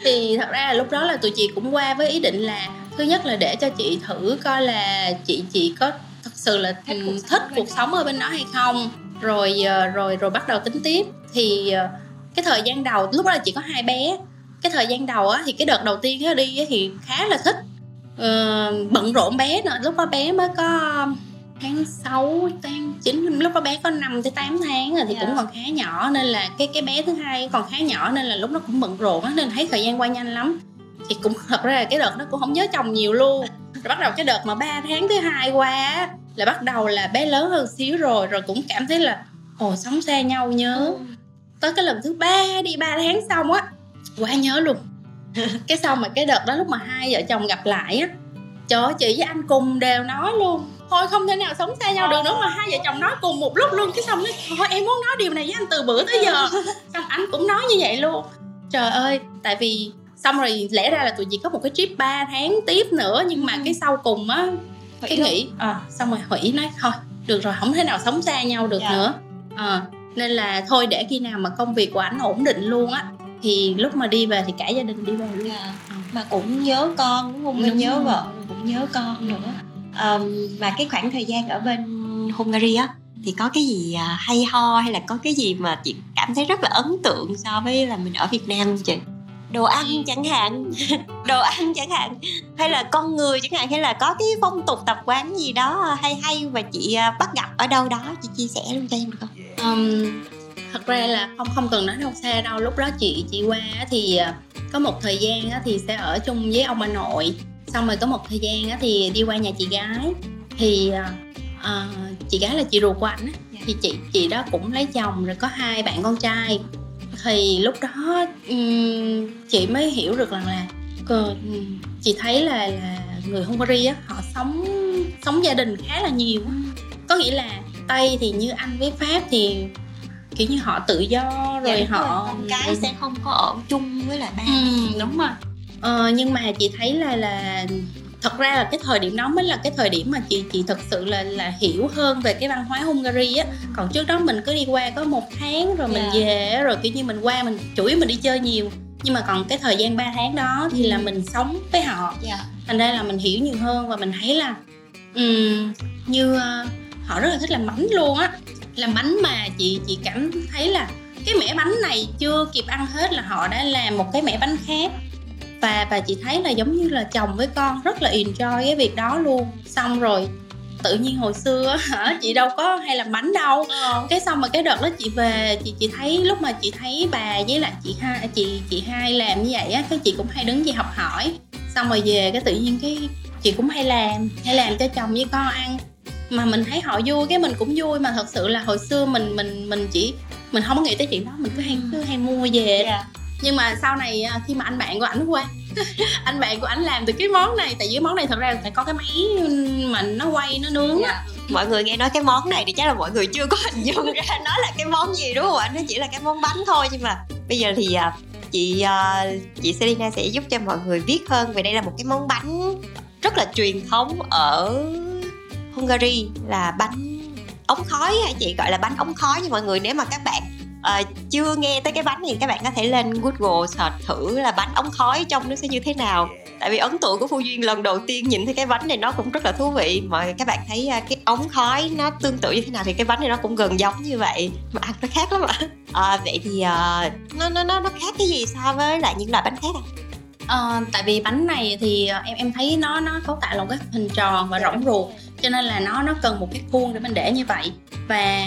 Thì thật ra là lúc đó là tụi chị cũng qua với ý định là thứ nhất là để cho chị thử coi là chị chị có thật sự là Thích cuộc sống thích cuộc sống ở bên đó hay không. Rồi ờ, rồi rồi bắt đầu tính tiếp. Thì ờ, cái thời gian đầu lúc đó là chị có hai bé. Cái thời gian đầu á thì cái đợt đầu tiên á đi thì khá là thích. Ờ, bận rộn bé nữa. Lúc đó bé mới có tháng 6, tháng 9 lúc đó bé có 5 tới 8 tháng rồi thì Dạ. cũng còn khá nhỏ nên là cái cái bé thứ hai còn khá nhỏ nên là lúc đó cũng bận rộn nên thấy thời gian qua nhanh lắm. Thì cũng thật ra là cái đợt nó cũng không nhớ chồng nhiều luôn. Rồi bắt đầu cái đợt mà 3 tháng thứ hai qua là bắt đầu là bé lớn hơn xíu rồi rồi cũng cảm thấy là ồ sống xa nhau nhớ. Tới cái lần thứ ba đi 3 tháng xong á quá nhớ luôn. Cái xong mà cái đợt đó lúc mà hai vợ chồng gặp lại á trời ơi chị với anh cùng đều nói luôn thôi không thể nào sống xa nhau được nữa mà hai vợ chồng nói cùng một lúc luôn cái xong nó thôi em muốn nói điều này với anh từ bữa tới giờ. Xong anh cũng nói như vậy luôn. Trời ơi tại vì xong rồi lẽ ra là tụi chị có một cái trip 3 tháng tiếp nữa nhưng mà cái sau cùng á cái nghĩ à, xong rồi hủy nói thôi được rồi không thể nào sống xa nhau được Dạ. nữa. Ờ, nên là thôi để khi nào mà công việc của ảnh ổn định luôn á thì lúc mà đi về thì cả gia đình đi về luôn. Dạ. mà cũng nhớ con đúng không? Đúng nhớ rồi. vợ cũng nhớ con nữa um, mà cái khoảng thời gian ở bên Hungary á thì có cái gì à, hay ho hay là có cái gì mà chị cảm thấy rất là ấn tượng so với là mình ở Việt Nam không chị? Đồ ăn chẳng hạn. Đồ ăn chẳng hạn. Hay là con người chẳng hạn. Hay là có cái phong tục tập quán gì đó hay hay và chị à, bắt gặp ở đâu đó chị chia sẻ luôn cho em được không? Um, thật ra là không không cần nói đâu xa đâu. Lúc đó chị chị qua á thì à, có một thời gian á thì sẽ ở chung với ông bà nội xong rồi có một thời gian á thì đi qua nhà chị gái. Thì à, chị gái là chị ruột của ảnh á. thì chị chị đó cũng lấy chồng rồi có hai bạn con trai. Thì lúc đó ừm, chị mới hiểu được rằng là ừm, chị thấy là là người Hungary á họ sống sống gia đình khá là nhiều. Á. có nghĩa là Tây thì như Anh với Pháp thì kiểu như họ tự do rồi Dạ, họ con cái sẽ không có ở chung với lại ba Ừ, đúng rồi ờ, nhưng mà chị thấy là là thật ra là cái thời điểm đó mới là cái thời điểm mà chị chị thật sự là là hiểu hơn về cái văn hóa Hungary á. Còn trước đó mình cứ đi qua có một tháng rồi mình Dạ. về rồi kiểu như mình qua mình chủ yếu mình đi chơi nhiều. Nhưng mà còn cái thời gian 3 tháng đó thì là mình sống với họ. Dạ. Thành ra là mình hiểu nhiều hơn và mình thấy là ừm, như ờ, họ rất là thích làm bánh luôn á. Làm bánh mà chị chị cảm thấy là cái mẻ bánh này chưa kịp ăn hết là họ đã làm một cái mẻ bánh khác và và chị thấy là giống như là chồng với con rất là enjoy cái việc đó luôn. Xong rồi tự nhiên hồi xưa á, hả chị đâu có hay làm bánh đâu. Cái xong mà cái đợt đó chị về chị chị thấy lúc mà chị thấy bà với lại chị hai chị chị hai làm như vậy á cái chị cũng hay đứng chị học hỏi. Xong rồi về cái tự nhiên cái chị cũng hay làm hay làm cho chồng với con ăn. Mà mình thấy họ vui cái mình cũng vui. Mà thật sự là hồi xưa mình mình mình chỉ mình không có nghĩ tới chuyện đó mình cứ hay cứ hay mua về. Dạ nhưng mà sau này à, khi mà anh bạn của ảnh qua anh bạn của ảnh làm từ cái món này, tại vì cái món này thật ra là phải có cái máy mà nó quay, nó nướng á. Dạ. Mọi người nghe nói cái món này thì chắc là mọi người chưa có hình dung ra nó là cái món gì, đúng không ạ? Nó chỉ là cái món bánh thôi, nhưng mà bây giờ thì à, chị à, chị Selina sẽ giúp cho mọi người biết hơn về đây là một cái món bánh rất là truyền thống ở Hungary, là bánh ống khói hay chị gọi là bánh ống khói nha mọi người. Nếu mà các bạn à, chưa nghe tới cái bánh thì các bạn có thể lên Google search thử là bánh ống khói trong nó sẽ như thế nào. Tại vì ấn tượng của Phu Duyên lần đầu tiên nhìn thấy cái bánh này nó cũng rất là thú vị. Mà các bạn thấy à, cái ống khói nó tương tự như thế nào thì cái bánh này nó cũng gần giống như vậy. Mà ăn nó khác lắm ạ. À, vậy thì à, nó nó nó nó khác cái gì so với lại những loại bánh khác à? Ờ, tại vì bánh này thì em em thấy nó nó cấu tạo là một cái hình tròn và rỗng ruột cho nên là nó nó cần một cái khuôn để mình để như vậy. Và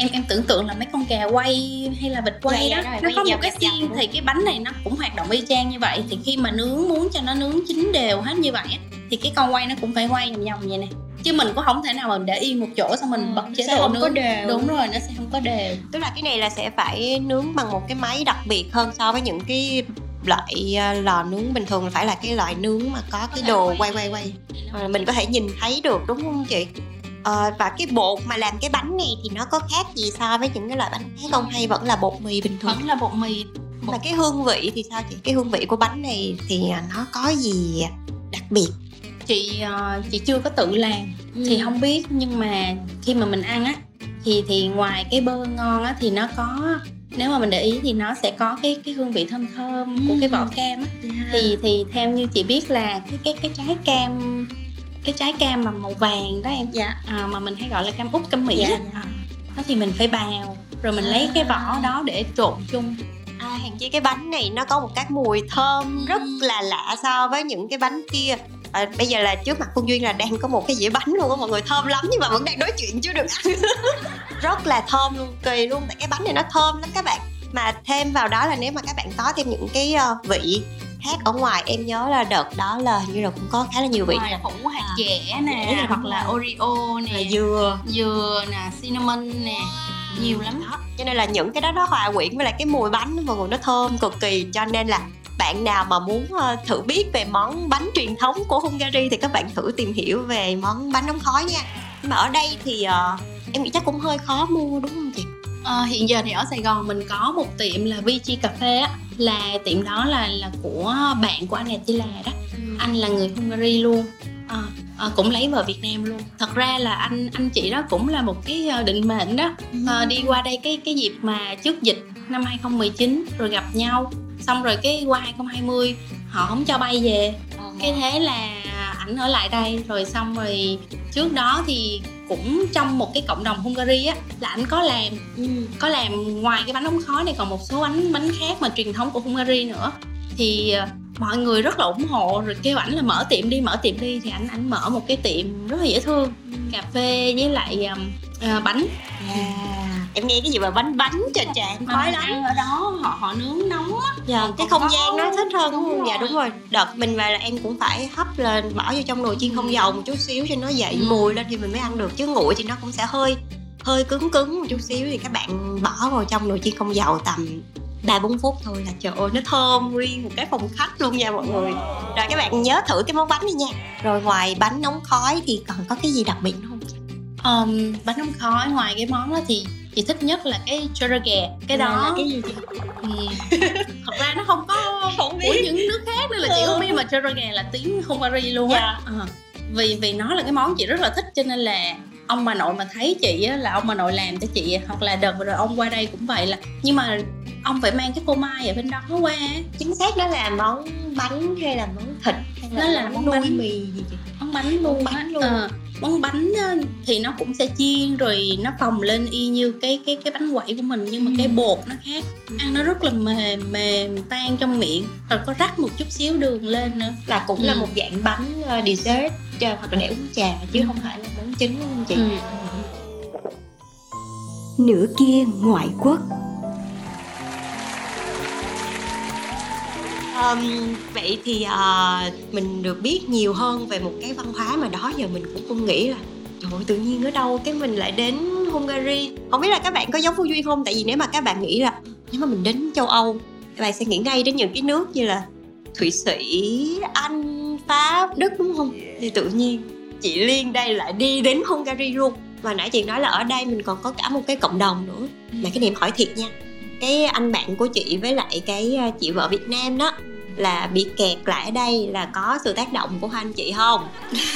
em em tưởng tượng là mấy con gà quay hay là vịt quay Dạ, đó. dạ rồi, nó quay có một cái luôn. thì cái bánh này nó cũng hoạt động y chang như vậy. Thì khi mà nướng muốn cho nó nướng chín đều hết như vậy thì cái con quay nó cũng phải quay vòng vòng vậy nè. Chứ mình cũng không thể nào mà để yên một chỗ xong mình Ừ, bật chế độ không có nướng đều. đúng rồi nó sẽ không có đều. Tức là cái này là sẽ phải nướng bằng một cái máy đặc biệt hơn so với những cái loại à, lò nướng bình thường. Là phải là cái loại nướng mà có cái đồ quay. quay quay Mà mình có thể nhìn thấy được đúng không chị Ờ, và cái bột mà làm cái bánh này thì nó có khác gì so với những cái loại bánh khác không hay vẫn là bột mì bình thường? Vẫn là bột mì. Mà cái hương vị thì sao chị? Cái hương vị của bánh này thì à, nó có gì đặc biệt? Chị ờ, chị chưa có tự làm thì Ừ. không biết nhưng mà khi mà mình ăn á thì thì ngoài cái bơ ngon á thì nó có nếu mà mình để ý thì nó sẽ có cái cái hương vị thơm thơm của cái vỏ cam á. Thì thì theo như chị biết là cái cái cái trái cam cái trái cam mà màu vàng đó em. Dạ. À, mà mình hay gọi là cam út cam mỹ Dạ. à, đó thì mình phải bào rồi mình lấy cái vỏ đó để trộn chung. À, hàng chi cái bánh này nó có một cái mùi thơm rất là lạ so với những cái bánh kia. À, bây giờ là trước mặt Phương Duyên là đang có một cái dĩa bánh luôn á mọi người thơm lắm nhưng mà vẫn đang nói chuyện chưa được ăn. Rất là thơm luôn kỳ luôn tại cái bánh này nó thơm lắm các bạn. Mà thêm vào đó là nếu mà các bạn có thêm những cái ờ, vị khác ở ngoài em nhớ là đợt đó là hình như là cũng có khá là nhiều vị. Nè phủ hạt À. dẻ nè hoặc là oreo nè. Dừa. Dừa nè cinnamon nè. Nhiều lắm. Đó. cho nên là những cái đó nó hòa quyện với lại cái mùi bánh mọi người nó thơm cực kỳ. Cho nên là bạn nào mà muốn ờ, thử biết về món bánh truyền thống của Hungary thì các bạn thử tìm hiểu về món bánh ống khói nha. Nhưng mà ở đây thì ờ, em nghĩ chắc cũng hơi khó mua đúng không chị Ờ, hiện giờ thì ở Sài Gòn mình có một tiệm là Vici Cà Phê á. Là tiệm đó là là của bạn của anh Attila đó. Anh là người Hungary luôn. Ờ, ờ, cũng lấy vợ Việt Nam luôn. Thật ra là anh anh chị đó cũng là một cái định mệnh đó. Ờ, đi qua đây cái cái dịp mà trước dịch năm 2019 rồi gặp nhau. Xong rồi cái qua 2020 họ không cho bay về. Cái thế là ảnh ở lại đây. Rồi xong rồi trước đó thì cũng trong một cái cộng đồng Hungary á là ảnh có làm Ừ. có làm ngoài cái bánh ống khói này còn một số bánh bánh khác mà truyền thống của Hungary nữa. Thì ờ, mọi người rất là ủng hộ rồi kêu ảnh là mở tiệm đi mở tiệm đi thì ảnh ảnh mở một cái tiệm rất là dễ thương cà phê với lại ờ, bánh em nghe cái gì mà bánh bánh trà mà khói lắm ở đó họ họ nướng nóng á. Dạ, cái không gian nó thích hơn đúng đúng không? Dạ rồi. đúng rồi. đợt mình về là em cũng phải hấp lên bỏ vô trong nồi chiên không dầu một chút xíu cho nó dậy Ừ. mùi lên thì mình mới ăn được. Chứ nguội thì nó cũng sẽ hơi hơi cứng cứng một chút xíu. Thì các bạn bỏ vào trong nồi chiên không dầu tầm ba bốn phút thôi là trời ơi nó thơm nguyên một cái phòng khách luôn nha mọi người. Rồi các bạn nhớ thử cái món bánh này nha. Rồi ngoài bánh nóng khói thì còn có cái gì đặc biệt không? Ờm, bánh ống khói ngoài cái món đó thì chị thích nhất là cái churrasque cái Là- đó là cái gì Ừ. thật ra nó không có Không biết. của những nước khác nên là chị không biết mà churrasque là tiếng Hungary luôn á Dạ. Ờ. vì vì nó là cái món chị rất là thích cho nên là ông bà nội mà thấy chị á là ông bà nội làm cho chị hoặc là đợt vừa rồi ông qua đây cũng vậy là nhưng mà ông phải mang cái phô mai ở bên đó qua chính xác nó là món bánh hay là món thịt hay Nó là món nuôi bánh. mì gì chị món bánh luôn Món bánh luôn. Ờ, món bánh á, thì nó cũng sẽ chiên rồi nó phồng lên y như cái cái cái bánh quẩy của mình nhưng mà cái bột nó khác. Ăn nó rất là mềm mềm tan trong miệng. Rồi có rắc một chút xíu đường lên nữa. Là cũng là Ừ. một dạng bánh ờ, dessert hoặc là để uống trà chứ không phải là món chính không chị? Ừ. nửa kia ngoại quốc Um, vậy thì uh, mình được biết nhiều hơn về một cái văn hóa mà đó giờ mình cũng không nghĩ là trời tự nhiên ở đâu cái mình lại đến Hungary. Không biết là các bạn có giống Phương Duy không? Tại vì nếu mà các bạn nghĩ là nếu mà mình đến châu Âu các bạn sẽ nghĩ ngay đến những cái nước như là Thụy Sĩ, Anh, Pháp, Đức đúng không? Thì tự nhiên chị Liên đây lại đi đến Hungary luôn. Và nãy chị nói là ở đây mình còn có cả một cái cộng đồng nữa. Mà cái niềm hỏi thiệt nha cái anh bạn của chị với lại cái à, chị vợ Việt Nam đó là bị kẹt lại ở đây là có sự tác động của hai anh chị không?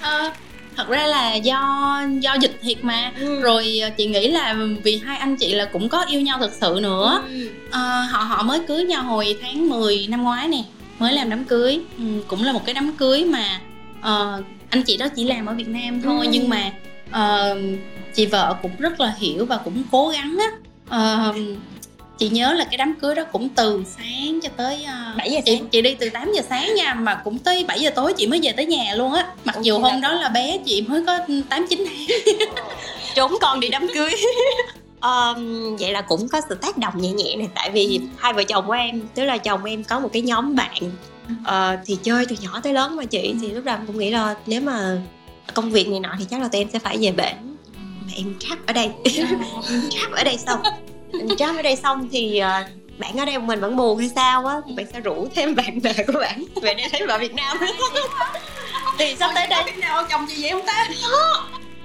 Ờ, thật ra là do do dịch thiệt mà Ừ. rồi ờ, chị nghĩ là vì hai anh chị là cũng có yêu nhau thực sự nữa Ờ, họ họ mới cưới nhau hồi tháng 10 năm ngoái nè mới làm đám cưới ừ, cũng là một cái đám cưới mà ờ, anh chị đó chỉ làm ở Việt Nam thôi Ừ. nhưng mà ờ, chị vợ cũng rất là hiểu và cũng cố gắng á Ờ, chị nhớ là cái đám cưới đó cũng từ sáng cho tới uh, 7 giờ chị sáng. chị đi từ 8 giờ sáng nha mà cũng tới 7 giờ tối chị mới về tới nhà luôn á. Mặc Ủa, dù hôm đó là bé chị mới có 8 9 tháng. Trốn con đi đám cưới. Ờm, vậy là cũng có sự tác động nhẹ nhẹ này tại vì hai vợ chồng của em tức là chồng em có một cái nhóm bạn ờ, thì chơi từ nhỏ tới lớn mà chị thì lúc đầu em cũng nghĩ là nếu mà công việc này nọ thì chắc là tụi em sẽ phải về bển mà em trap ở đây. Em trap ở đây xong. Em trap ở đây xong thì ờ, bạn ở đây một mình vẫn buồn hay sao á? Bạn sẽ rủ thêm bạn bè của bạn về đây thấy vợ Việt Nam. Thì sắp tới đây. Nào chồng chị vậy không ta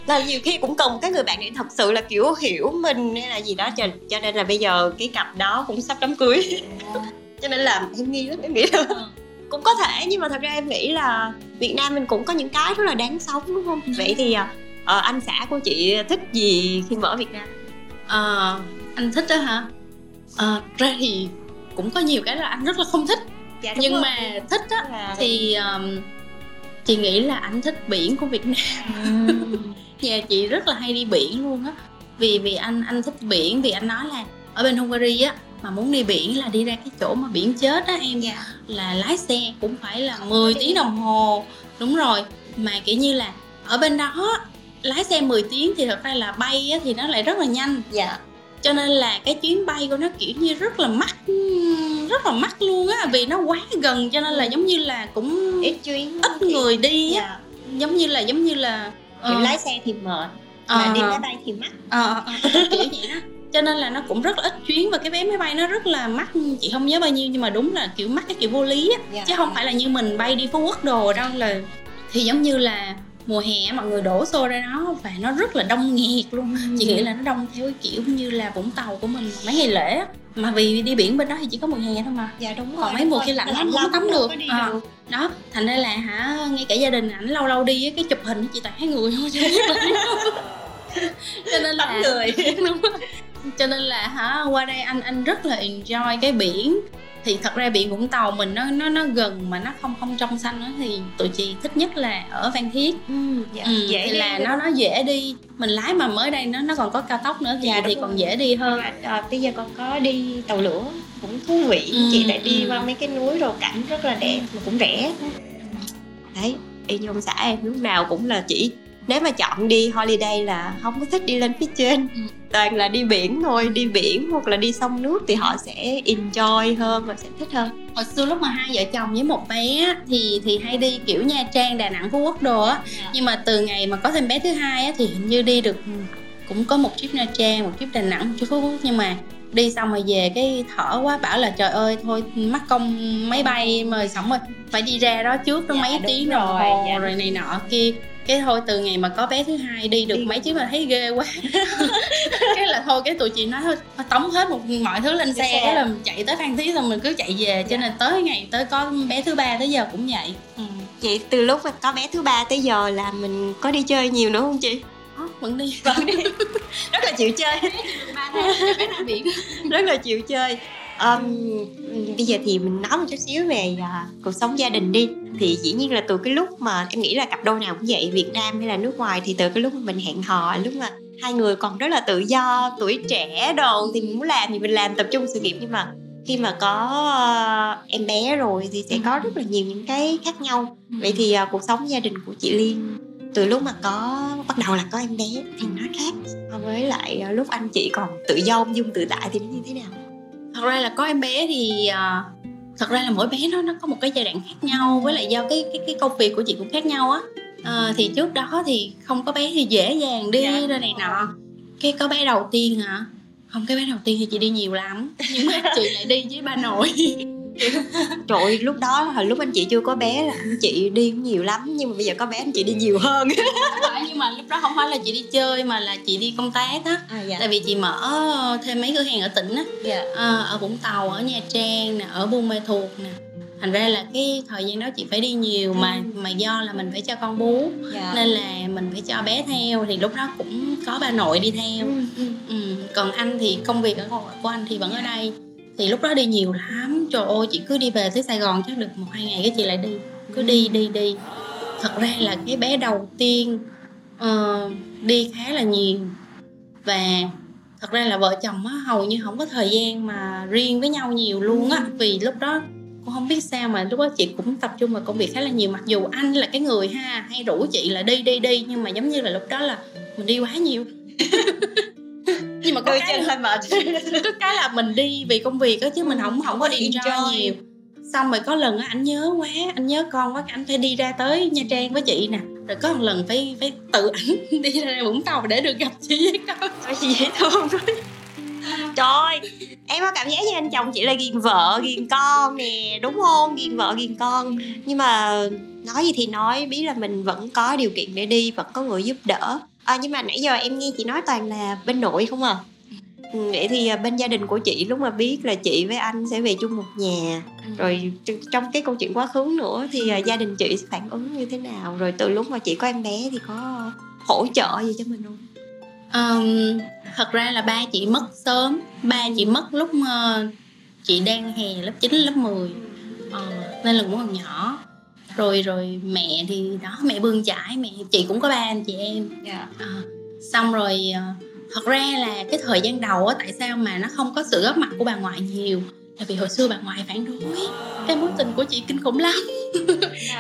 là nhiều khi cũng cần một cái người bạn để thật sự là kiểu hiểu mình hay là gì đó. Cho, cho nên là bây giờ cái cặp đó cũng sắp đám cưới. Cho nên là em nghi lắm em nghĩ là cũng có thể. Nhưng mà thật ra em nghĩ là Việt Nam mình cũng có những cái rất là đáng sống đúng không? Vậy thì ờ, anh xã của chị thích gì khi mà ở Việt Nam? Ờ, anh thích đó hả? Ờ, ra thì cũng có nhiều cái là anh rất là không thích. Dạ, nhưng rồi. mà thích á là thì um, chị nghĩ là anh thích biển của Việt Nam. Nhà chị rất là hay đi biển luôn á. Vì vì anh anh thích biển vì anh nói là ở bên Hungary á mà muốn đi biển là đi ra cái chỗ mà biển chết á em. Dạ. là lái xe cũng phải là 10 tiếng đồng hồ. Đúng rồi. Mà kiểu như là ở bên đó lái xe 10 tiếng thì thật ra là bay á, thì nó lại rất là nhanh. Dạ. Cho nên là cái chuyến bay của nó kiểu như rất là mắc rất là mắc luôn á vì nó quá gần cho nên là giống như là cũng ít chuyến ít người đi á. Dạ. giống như là giống như là kiểu lái xe thì mệt mà đi máy bay thì mắc. Ờ, ờ, ờ, kiểu vậy đó. Cho nên là nó cũng rất là ít chuyến và cái vé máy bay nó rất là mắc. Chị không nhớ bao nhiêu nhưng mà đúng là kiểu mắc cái kiểu vô lý á. Dạ. chứ không phải là như mình bay đi phú quốc đồ đâu là thì giống như là mùa hè mọi người đổ xô ra đó và nó rất là đông nghẹt luôn chị nghĩ là nó đông theo cái kiểu như là vũng tàu của mình mấy ngày lễ mà vì đi biển bên đó thì chỉ có mùa hè thôi mà dạ đúng Còn mấy mùa khi lạnh lắm, không tắm được. được. đó thành ra là hả ngay cả gia đình ảnh lâu lâu đi cái chụp hình chị toàn thấy người không cho nên là người. Đúng rồi. cho nên là hả qua đây anh anh rất là enjoy cái biển thì thật ra biển Vũng Tàu mình nó nó nó gần mà nó không không trong xanh nữa thì tụi chị thích nhất là ở Phan Thiết ừ, dạ. ừ, dễ thì đi là nữa. nó nó dễ đi mình lái mà mới đây nó nó còn có cao tốc nữa thì Dạ, thì đúng còn rồi. dễ đi hơn à, bây giờ con có đi tàu lửa cũng thú vị Ừ, chị lại đi ừ. qua mấy cái núi rồi cảnh rất là đẹp mà cũng rẻ đấy y như ông xã em lúc nào cũng là chỉ nếu mà chọn đi holiday là không có thích đi lên phía trên. Ừ. toàn là đi biển thôi đi biển hoặc là đi sông nước thì họ sẽ enjoy hơn và sẽ thích hơn. Hồi xưa lúc mà hai vợ chồng với một bé thì thì hay đi kiểu Nha Trang Đà Nẵng Phú Quốc đồ á. Nhưng mà từ ngày mà có thêm bé thứ hai á thì hình như đi được ừ, cũng có một trip Nha Trang một trip Đà Nẵng một trip Phú Quốc. Nhưng mà đi xong rồi về cái thở quá bảo là trời ơi thôi mắc công máy bay mà xong rồi. Phải đi ra đó trước đó Dạ, mấy tiếng rồi, hồ dạ. rồi này nọ kia cái thôi từ ngày mà có bé thứ hai đi được Đi. mấy chuyến mà thấy ghê quá. Cái là thôi cái tụi chị nói thôi tống hết một mọi thứ lên xe xe. cái là chạy tới phan thiết xong mình cứ chạy về cho nên tới ngày tới có bé thứ ba tới giờ cũng vậy. Ừ. chị từ lúc mà có bé thứ ba tới giờ là mình có đi chơi nhiều nữa không chị? Vẫn đi. Vẫn đi. Rất là chịu chơi. Rất là chịu chơi Ờm, bây giờ thì mình nói một chút xíu về à, cuộc sống gia đình đi. Thì dĩ nhiên là từ cái lúc mà em nghĩ là cặp đôi nào cũng vậy Việt Nam hay là nước ngoài thì từ cái lúc mà mình hẹn hò lúc mà hai người còn rất là tự do tuổi trẻ đồ thì mình muốn làm thì mình làm tập trung sự nghiệp. Nhưng mà khi mà có ờ, em bé rồi thì sẽ có rất là nhiều những cái khác nhau. Vậy thì ờ, cuộc sống gia đình của chị liên từ lúc mà có bắt đầu là có em bé thì nó khác so với lại ờ, lúc anh chị còn tự do ung dung tự tại thì nó như thế nào thật ra là có em bé thì à, thật ra là mỗi bé nó nó có một cái giai đoạn khác nhau với lại do cái cái cái công việc của chị cũng khác nhau á. À, thì trước đó thì không có bé thì dễ dàng đi Dạ. này nọ. Cái có bé đầu tiên hả? Không cái bé đầu tiên thì chị đi nhiều lắm nhưng mà chị lại đi với ba nội Trời ơi, lúc đó hồi lúc anh chị chưa có bé là anh chị đi cũng nhiều lắm nhưng mà bây giờ có bé anh chị đi nhiều hơn. Phải, nhưng mà lúc đó không phải là chị đi chơi mà là chị đi công tác á À dạ. tại vì chị mở thêm mấy cửa hàng ở tỉnh á Dạ. à, ở vũng tàu ở nha trang nè ở buôn mê thuột nè thành ra là cái thời gian đó chị phải đi nhiều mà mà do là mình phải cho con bú Dạ. nên là mình phải cho bé theo thì lúc đó cũng có bà nội đi theo Ừ, ừ. ừ. còn anh thì công việc ở của anh thì vẫn ở đây thì lúc đó đi nhiều lắm. Trời ơi chị cứ đi về tới sài gòn chắc được một hai ngày cái chị lại đi. Cứ đi đi đi. Thật ra là cái bé đầu tiên uh, đi khá là nhiều. Và thật ra là vợ chồng á hầu như không có thời gian mà riêng với nhau nhiều luôn á. Vì lúc đó cũng không biết sao mà lúc đó chị cũng tập trung vào công việc khá là nhiều. Mặc dù anh là cái người ha hay rủ chị là đi đi đi. Nhưng mà giống như là lúc đó là mình đi quá nhiều. nhưng mà có Đôi cái hơi mệt. có cái là mình đi vì công việc á chứ mình không không có enjoy Enjoy. nhiều xong rồi có lần á anh nhớ quá anh nhớ con quá anh phải đi ra tới nha trang với chị nè rồi có một lần phải phải tự ảnh đi ra vũng tàu để được gặp chị với con Nói gì dễ thương đó. Trời em có cảm giác như anh chồng chị là ghiền vợ, ghiền con nè, đúng không? Ghiền vợ, ghiền con. Nhưng mà nói gì thì nói, biết là mình vẫn có điều kiện để đi, vẫn có người giúp đỡ. À, nhưng mà nãy giờ em nghe chị nói toàn là bên nội không à? Ừ, Vậy thì à, bên gia đình của chị lúc mà biết là chị với anh sẽ về chung một nhà rồi tr- trong cái câu chuyện quá khứ nữa thì à, gia đình chị sẽ phản ứng như thế nào? Rồi từ lúc mà chị có em bé thì có hỗ trợ gì cho mình không? Ờm, thật ra là ba chị mất sớm. Ba chị mất lúc ờ, chị đang hè lớp 9 lớp 10 Ờ, nên là cũng còn nhỏ rồi rồi mẹ thì đó mẹ bươn chải mẹ chị cũng có ba anh chị em. Dạ. Ờ, xong rồi ờ, thật ra là cái thời gian đầu á tại sao mà nó không có sự góp mặt của bà ngoại nhiều? Là vì hồi xưa bà ngoại phản đối cái mối tình của chị kinh khủng lắm.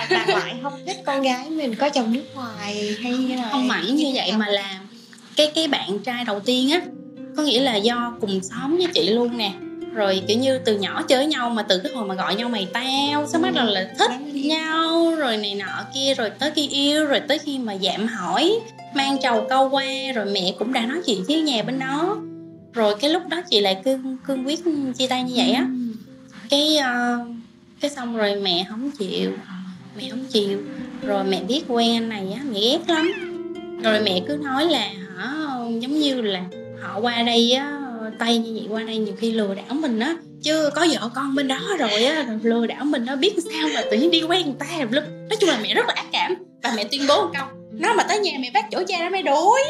Bà ngoại không thích con gái mình có chồng nước ngoài hay là không hẳn như vậy mà là cái cái bạn trai đầu tiên á có nghĩa là do cùng xóm với chị luôn nè rồi kiểu như từ nhỏ chơi nhau mà từ cái hồi mà gọi nhau mày tao xong bắt đầu là thích nhau rồi này nọ kia rồi tới khi yêu rồi tới khi mà dạm hỏi mang trầu câu qua rồi mẹ cũng đã nói chuyện với nhà bên đó. Rồi cái lúc đó chị lại cương cương quyết chia tay như vậy á. Cái ờ, cái xong rồi mẹ không chịu mẹ không chịu. Rồi mẹ biết quen anh này á mẹ ghét lắm. Rồi mẹ cứ nói là hả giống như là họ qua đây á tay như vậy qua đây nhiều khi lừa đảo mình á. Chứ có vợ con bên đó rồi á rồi lừa đảo mình nó biết sao mà tự nhiên đi quen người ta lúc. Nói chung là mẹ rất là ác cảm. Và mẹ tuyên bố một câu nó mà tới nhà mẹ phát chỗ cha nó mới đuổi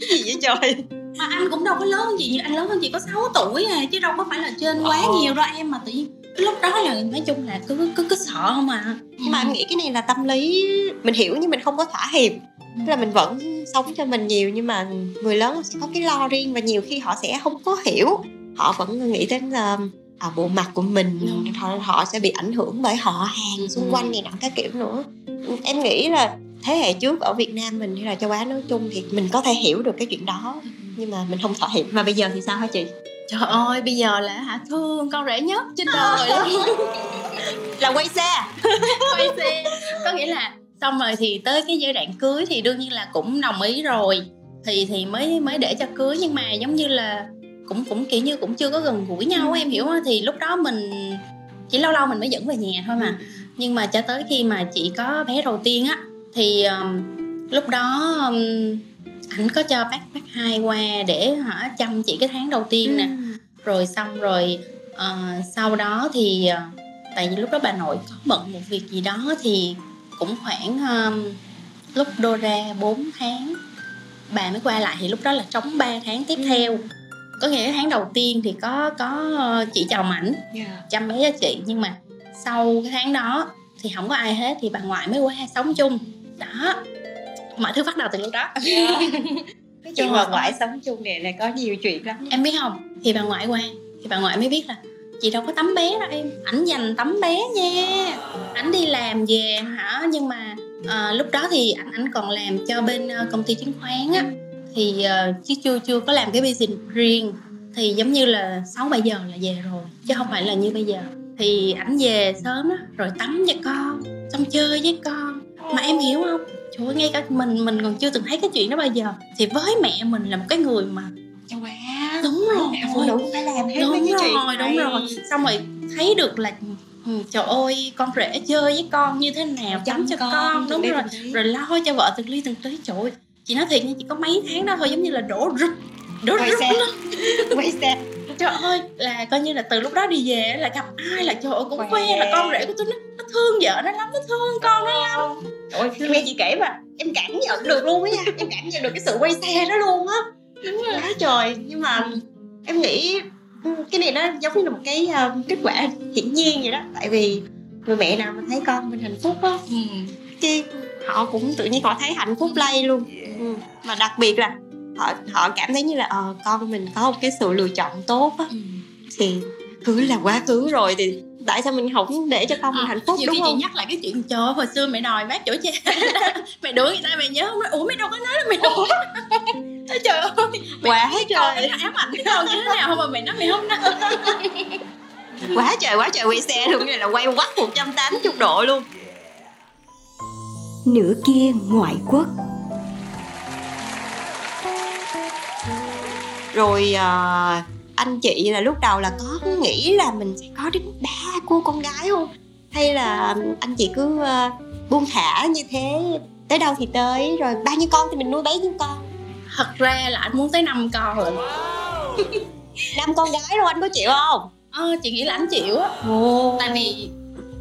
cái gì vậy trời? Mà anh cũng đâu có lớn chị nhiều anh lớn hơn chị có 6 tuổi à chứ đâu có phải là trên quá Ờ. nhiều đâu em mà tự nhiên lúc đó là nói chung là cứ cứ cứ sợ không à. Nhưng mà em nghĩ cái này là tâm lý mình hiểu nhưng mình không có thỏa hiệp. Tức là mình vẫn sống cho mình nhiều nhưng mà người lớn sẽ có cái lo riêng và nhiều khi họ sẽ không có hiểu. Họ vẫn nghĩ đến là à, bộ mặt của mình Đúng. họ, họ sẽ bị ảnh hưởng bởi họ hàng xung Ừ. quanh này nọ các kiểu nữa. Em nghĩ là thế hệ trước ở Việt Nam mình hay là châu Á nói chung thì mình có thể hiểu được cái chuyện đó nhưng mà mình không thỏa hiệp. Mà bây giờ thì sao hả chị trời ơi bây giờ là hả? Thương con rể nhất trên đời luôn. Là quay xe. Quay xe. Có nghĩa là xong rồi thì tới cái giai đoạn cưới thì đương nhiên là cũng đồng ý rồi. Thì thì mới mới để cho cưới. Nhưng mà giống như là cũng cũng kiểu như cũng chưa có gần gũi nhau em hiểu không? Thì lúc đó mình chỉ lâu lâu mình mới dẫn về nhà thôi mà. Nhưng mà cho tới khi mà chị có bé đầu tiên á thì um, lúc đó um, ảnh có cho bác bác hai qua để hả chăm chị cái tháng đầu tiên nè. Rồi xong rồi ờ, sau đó thì ờ, tại vì lúc đó bà nội có bận một việc gì đó thì cũng khoảng um, lúc đô ra 4 tháng bà mới qua lại thì lúc đó là trống 3 tháng tiếp theo. Có nghĩa tháng đầu tiên thì có có ờ, chị chồng ảnh chăm bé cho chị. Nhưng mà sau cái tháng đó thì không có ai hết thì bà ngoại mới qua sống chung. Đó mọi thứ bắt đầu từ lúc đó. Cái chuyện mà ngoại sống chung này là có nhiều chuyện lắm. Em biết không? Thì bà ngoại qua thì bà ngoại mới biết là chị đâu có tắm bé đâu em. Ảnh dành tắm bé nha. Ảnh đi làm về hả? Nhưng mà à, lúc đó thì ảnh ảnh còn làm cho bên uh, công ty chứng khoán á. Thì uh, chứ chưa chưa có làm cái business riêng. Thì giống như là sáu bảy giờ là về rồi chứ không phải là như bây giờ. Thì ảnh về sớm á rồi tắm cho con xong chơi với con. Mà em hiểu không trời ơi ngay cả mình mình còn chưa từng thấy cái chuyện đó bao giờ. Thì với mẹ mình là một cái người mà wow đúng rồi. mẹ phụ nữ phải làm hết đúng mấy cái rồi chuyện đúng rồi. Xong rồi thấy được là ừ, trời ơi con rể chơi với con như thế nào chăm cho con, đúng từng rồi rồi lo cho vợ từng ly từng tí. Trời ơi chị nói thiệt nha chỉ có mấy tháng đó thôi giống như là đổ rút đổ Quay xe. luôn. Quay xe trời ơi là coi như là từ lúc đó đi về là gặp ai là trời ơi cũng Khoe. khoe là con rể của tôi nó, nó thương vợ nó lắm nó thương con nó lắm Ôi, nghe chị kể mà em cảm nhận được luôn á nha em cảm nhận được cái sự quay xe đó luôn á đúng rồi quá trời nhưng mà em nghĩ cái này nó giống như là một cái ờ, kết quả hiển nhiên vậy đó tại vì người mẹ nào mà thấy con mình hạnh phúc á ừ. họ cũng tự nhiên họ thấy hạnh phúc lây luôn ừ. mà đặc biệt là họ họ cảm thấy như là ờ con mình có một cái sự lựa chọn tốt á. Ừ. thì cứ là quá khứ rồi thì tại sao mình không để cho con mình hạnh phúc nhiều đúng khi chị không? nhắc lại cái chuyện trời hồi xưa mẹ đòi bác chỗ cha mẹ đuổi người ta mẹ nhớ không? Ủa mẹ đâu có nói là mẹ đuổi. Ôi trời ơi mẹ quá trời. ám ảnh cái con như thế nào không mà mẹ nói mẹ không nói. Quá trời quá trời quay xe luôn như là quay quắt 180 độ luôn. Nửa kia ngoại quốc rồi à, anh chị là lúc đầu là có nghĩ là mình sẽ có đến ba cô con gái không? Hay là anh chị cứ à, buông thả như thế tới đâu thì tới rồi bao nhiêu con thì mình nuôi bấy nhiêu con? Thật ra là anh muốn tới năm con lận năm con gái rồi anh có chịu không? Ờ, chị nghĩ là anh chịu á. Ồ. tại vì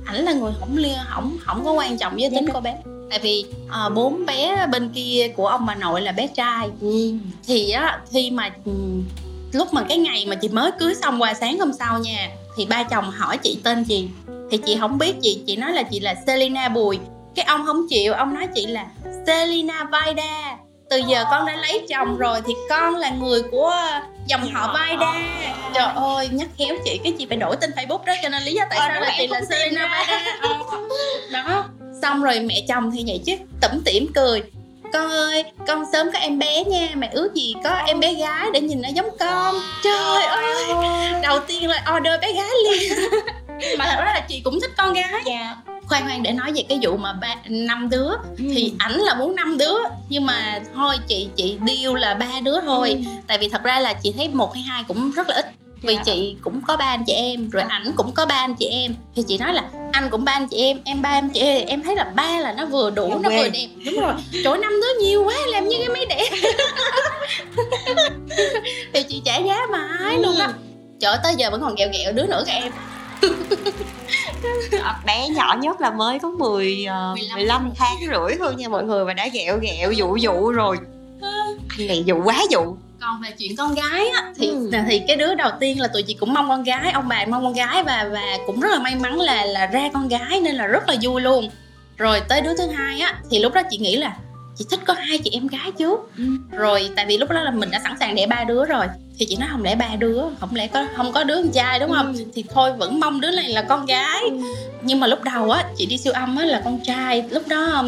ảnh là người không lia không không có quan trọng giới tính của bé tại vì ờ, bốn bé bên kia của ông bà nội là bé trai. Ừ. thì á khi mà ừ, lúc mà cái ngày mà chị mới cưới xong qua sáng hôm sau nha thì ba chồng hỏi chị tên gì? Thì chị không biết chị chị nói là chị là Selina Bùi. Cái ông không chịu ông nói chị là Selina Vaida. Từ giờ con đã lấy chồng rồi thì con là người của dòng họ Vaida. Trời ơi nhắc khéo chị cái chị phải đổi tên Facebook đó cho nên lý do tại Ờ, sao là chị là Selina. Vaida Ờ, đó xong rồi mẹ chồng thì vậy chứ tủm tỉm cười. Con ơi con sớm có em bé nha mẹ ước gì có em bé gái để nhìn nó giống con. Trời ơi đầu tiên là order bé gái liền. Mà thật ra là chị cũng thích con gái. Dạ. Khoan khoan để nói về cái vụ mà ba năm đứa. Thì ảnh là muốn năm đứa nhưng mà thôi chị chị deal là ba đứa thôi. Tại vì thật ra là chị thấy một hay hai cũng rất là ít vì Dạ. chị cũng có ba anh chị em rồi ảnh cũng có ba anh chị em. Thì chị nói là anh cũng ba anh chị em em ba anh chị em. Em thấy là ba là nó vừa đủ Dạ nó quê. vừa đẹp. Đúng rồi. Trời năm đứa nhiều quá làm như cái máy đẻ thì chị trả giá mãi luôn đó trời tới giờ vẫn còn ghẹo ghẹo đứa nữa các em. Bé nhỏ nhất là mới có 10 uh, 15 15 tháng rưỡi thôi nha mọi người và đã ghẹo ghẹo dụ dụ rồi. Anh này dụ quá dụ còn về chuyện con gái á thì Ừ. thì cái đứa đầu tiên là tụi chị cũng mong con gái ông bà mong con gái và và cũng rất là may mắn là là ra con gái nên là rất là vui luôn. Rồi tới đứa thứ hai á thì lúc đó chị nghĩ là chị thích có hai chị em gái trước rồi tại vì lúc đó là mình đã sẵn sàng đẻ ba đứa rồi thì chị nói không lẽ ba đứa không lẽ có không có đứa con trai đúng không? Ừ. thì thôi vẫn mong đứa này là con gái. Nhưng mà lúc đầu á chị đi siêu âm á là con trai lúc đó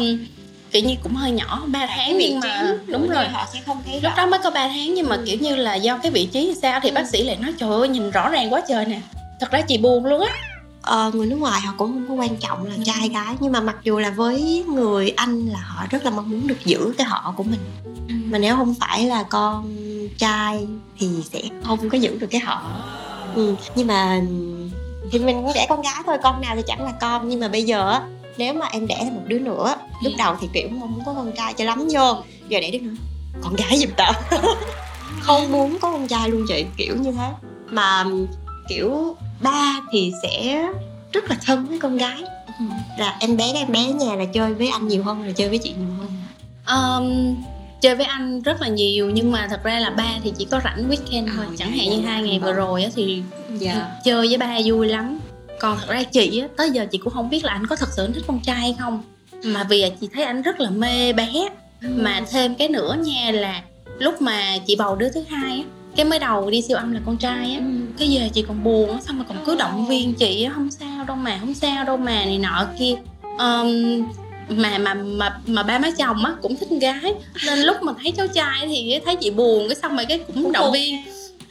kiểu như cũng hơi nhỏ 3 tháng nhưng mà đúng rồi. họ sẽ không thấy lúc đó mới có 3 tháng nhưng mà kiểu như là do cái vị trí sao thì Ừ. bác sĩ lại nói trời ơi nhìn rõ ràng quá trời nè. Thật ra chị buồn luôn á. Ờ, người nước ngoài họ cũng không có quan trọng là Ừ. trai gái nhưng mà mặc dù là với người anh là họ rất là mong muốn được giữ cái họ của mình. Mà nếu không phải là con trai thì sẽ không có giữ được cái họ. Ừ. nhưng mà thì mình cũng đẻ con gái thôi con nào thì chẳng là con. Nhưng mà bây giờ á nếu mà em đẻ thêm một đứa nữa lúc Ừ. đầu thì kiểu muốn có con trai cho lắm vô. Giờ đẻ đứa nữa con gái giùm tao. Không muốn có con trai luôn chị kiểu như thế. Mà kiểu ba thì sẽ rất là thân với con gái. Ừ. là em bé em bé nhà là chơi với anh nhiều hơn là chơi với chị nhiều hơn. Um, chơi với anh rất là nhiều nhưng mà thật ra là ba thì chỉ có rảnh weekend thôi. À, chẳng dạ, hạn như dạ, hai ngày vâng. vừa rồi á thì dạ. chơi với ba vui lắm còn thật ra chị á tới giờ chị cũng không biết là anh có thật sự thích con trai hay không. Mà vì chị thấy anh rất là mê bé. Mà thêm cái nữa nha là lúc mà chị bầu đứa thứ hai á cái mới đầu đi siêu âm là con trai á cái về chị còn buồn á xong rồi còn cứ động viên chị á không sao đâu mà không sao đâu mà này nọ kia. Ờm, mà mà mà mà ba má chồng á cũng thích con gái. Nên lúc mà thấy cháu trai thì thấy chị buồn cái xong rồi cái cũng động viên.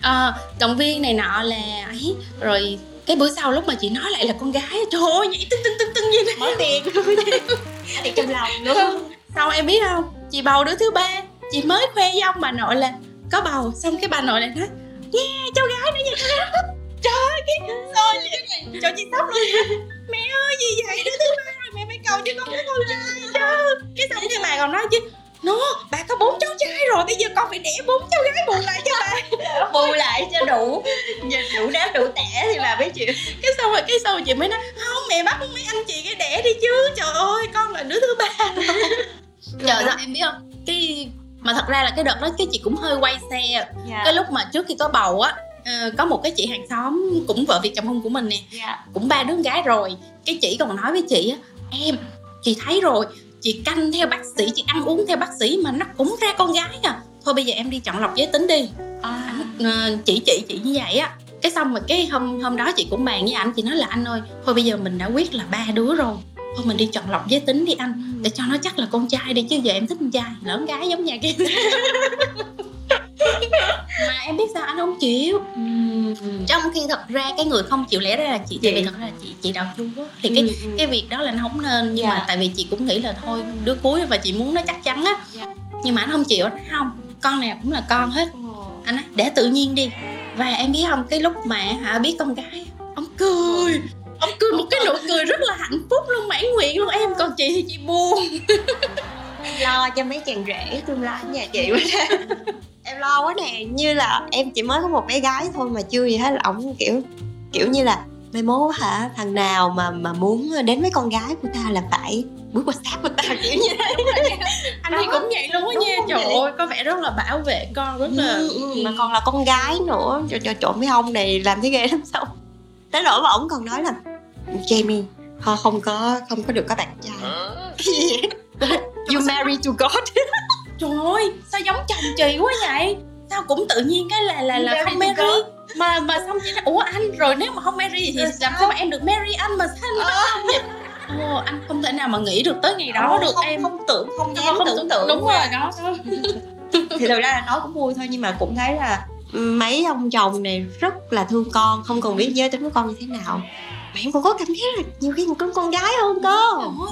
Ờ, động viên này nọ là ấy rồi cái bữa sau lúc mà chị nói lại là con gái trời ơi nhảy tưng tưng tưng tưng như thế Mở tiền Thì trong lòng nữa xong em biết không? Chị bầu đứa thứ ba chị mới khoe với ông bà nội là có bầu. Xong cái bà nội lại nói nha cháu gái nữa nha cháu gái. Nữa." trời ơi cái chị cho chị sốc luôn. Mẹ ơi gì vậy? Đứa thứ ba rồi mẹ phải cầu cho con đứa con trai chứ cái xong cái bà còn nói chứ nó bà có bốn cháu trai rồi bây giờ con phải đẻ bốn cháu gái bù lại cho bà. Bù lại cho đủ. Giờ đủ đáp đủ tẻ thì bà mới chịu. Cái xong rồi cái sau chị mới nói không mẹ bắt mấy anh chị cái đẻ đi chứ. Trời ơi con là đứa thứ ba trời ơi em biết không? Cái mà thật ra là cái đợt đó cái chị cũng hơi quay xe. Dạ. Cái lúc mà trước khi có bầu á ờ, có một cái chị hàng xóm cũng vợ việc chồng hôn của mình nè. Dạ. Cũng ba đứa con gái rồi. Cái chị còn nói với chị á em chị thấy rồi chị canh theo bác sĩ chị ăn uống theo bác sĩ mà nó cũng ra con gái à. Thôi bây giờ em đi chọn lọc giới tính đi. À. Ờ, chị chị chị như vậy á. Cái xong rồi cái hôm hôm đó chị cũng bàn với anh chị nói là anh ơi thôi bây giờ mình đã quyết là ba đứa rồi. Thôi mình đi chọn lọc giới tính đi anh để cho nó chắc là con trai đi chứ giờ em thích con trai lỡ con gái giống nhà kia mà em biết sao anh không chịu? Trong khi thật ra cái người không chịu lẽ ra là chị tại vì Chị. thật ra là chị chị đạo chu á. Thì cái Ừ, ừ. cái việc đó là nó không nên nhưng Dạ. mà tại vì chị cũng nghĩ là thôi đứa cuối và chị muốn nó chắc chắn á. Dạ. nhưng mà anh không chịu anh không con nào cũng là con hết. Anh nói để tự nhiên đi. Và em biết không cái lúc mà hả biết con gái ông cười. Ông cười một cái nụ cười rất là hạnh phúc luôn mãn nguyện luôn. Em còn chị thì chị buồn. Lo cho mấy chàng rể tương lai nhà chị quá em lo quá nè như là em chỉ mới có một bé gái thôi mà chưa gì hết là ổng kiểu kiểu như là mai mốt hả? Thằng nào mà mà muốn đến với con gái của ta là phải bước qua sát của ta kiểu như thế. anh thì cũng vậy luôn á nha. trời vậy. ơi có vẻ rất là bảo vệ con rất là ừ, ừ, mà còn là con gái nữa cho, cho trộn với ông này làm thấy ghê lắm sao. Tới nỗi mà ổng còn nói là Jamie họ không có không có được có bạn trai. You marry to God trời ơi sao giống chồng chị quá vậy? Sao cũng tự nhiên cái là là là không marry mà mà xong chị nói ủa anh rồi nếu mà không marry thì làm sao? mà em được marry anh mà sao anh bắt không vậy? Ồ, anh không thể nào mà nghĩ được tới ngày đó được không, em. không tưởng không dám không tưởng tượng đúng rồi đó, đó. thì thực ra là nói cũng vui thôi nhưng mà cũng thấy là mấy ông chồng này rất là thương con không cần biết giới tính của con như thế nào. Mà em cũng có cảm giác là nhiều khi có con gái hơn cơ.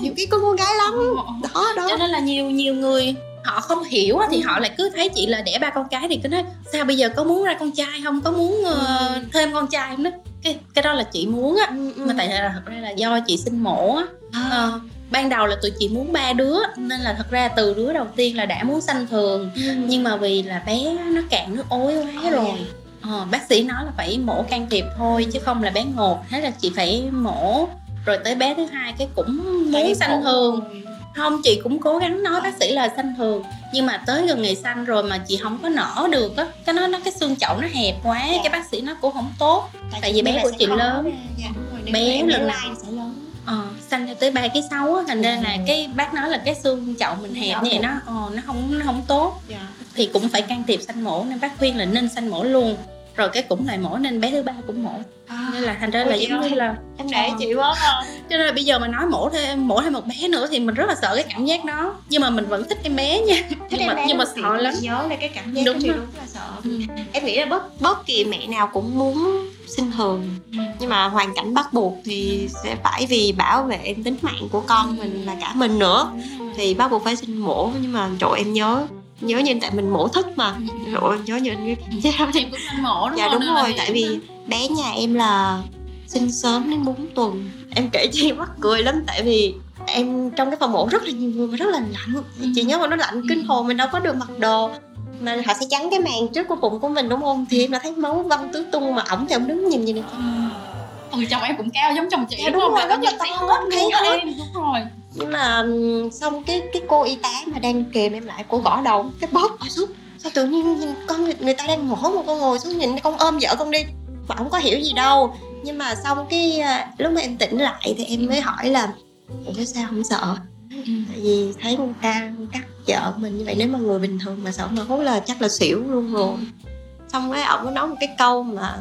Nhiều khi có con gái lắm. Đó đó. Cho nên là nhiều nhiều người họ không hiểu thì họ lại cứ thấy chị là đẻ ba con cái thì cứ nói sao bây giờ có muốn ra con trai không? Có muốn ờ, thêm con trai không? Đó cái cái đó là chị muốn á. Ừ, ừ. mà tại là thật ra là do chị sinh mổ á. À. Ờ, ban đầu là tụi chị muốn ba đứa nên là thật ra từ đứa đầu tiên là đã muốn sanh thường. Nhưng mà vì là bé nó cạn nước ối quá Ôi. rồi. ờ, bác sĩ nói là phải mổ can thiệp thôi chứ không là bé ngột. Thế là chị phải mổ rồi tới bé thứ hai cái cũng muốn sanh thường không chị cũng cố gắng nói bác sĩ là sanh thường. Nhưng mà tới gần ngày sanh rồi mà chị không có nở được á cái nó nó cái xương chậu nó hẹp quá Dạ. cái bác sĩ nó cũng không tốt. Tại vì bé của chị lớn. dạ, Bé lần lai sẽ lớn. Ờ sanh cho tới ba cái sáu á thành ra là Ừ. cái bác nói là cái xương chậu mình hẹp như vậy nó ờ, nó không nó không tốt. Dạ. thì cũng phải can thiệp sanh mổ nên bác khuyên là nên sanh mổ luôn rồi cái cũng lại mổ nên bé thứ ba cũng mổ. Nên là thành ra là giống như là em để Ờ. chị quá à. cho nên là bây giờ mà nói mổ thêm mổ thêm một bé nữa thì mình rất là sợ cái cảm giác đó. Nhưng mà mình vẫn thích em bé nha. Nhưng mà nhưng mà sợ lắm. nhớ lại cái cảm giác Đúng thì rồi. đúng là sợ. Ừ. em nghĩ là bất bất kỳ mẹ nào cũng muốn sinh thường. Nhưng mà hoàn cảnh bắt buộc thì sẽ phải vì bảo vệ tính mạng của con mình và cả mình nữa. Thì bắt buộc phải sinh mổ nhưng mà trời em nhớ nhớ như tại mình mổ thức mà. Trời ơi, nhớ như cái cảm giác đó em cũng mổ đúng dạ đúng rồi tại vì bé nhà em là sinh sớm đến 4 tuần. Em kể cho em mắc cười lắm tại vì em trong cái phòng mổ rất là nhiều người mà rất là lạnh. Chị nhớ mà nó lạnh kinh hồn mình đâu có được mặc đồ. Mà họ sẽ chắn cái màn trước của bụng của mình đúng không? Thì em đã thấy máu văng tứ tung mà ổng thì ổng đứng nhìn nhìn Ôi chồng em cũng cao giống chồng chị Dạ, đúng không? rồi, Là là như thấy hết thấy hết. đúng rồi nhưng mà xong cái cái cô y tá mà đang kèm em lại cô gõ đầu cái bóp ở xuống. Sao tự nhiên nhìn con người, người ta đang mổ mà con ngồi xuống nhìn con ôm vợ con đi mà không có hiểu gì đâu. Nhưng mà xong cái à, lúc mà em tỉnh lại thì em mới hỏi là sao không sợ? Tại vì thấy con ta cắt vợ mình như vậy nếu mà người bình thường mà sợ mà hốt là chắc là xỉu luôn rồi. Xong rồi ổng có nói một cái câu mà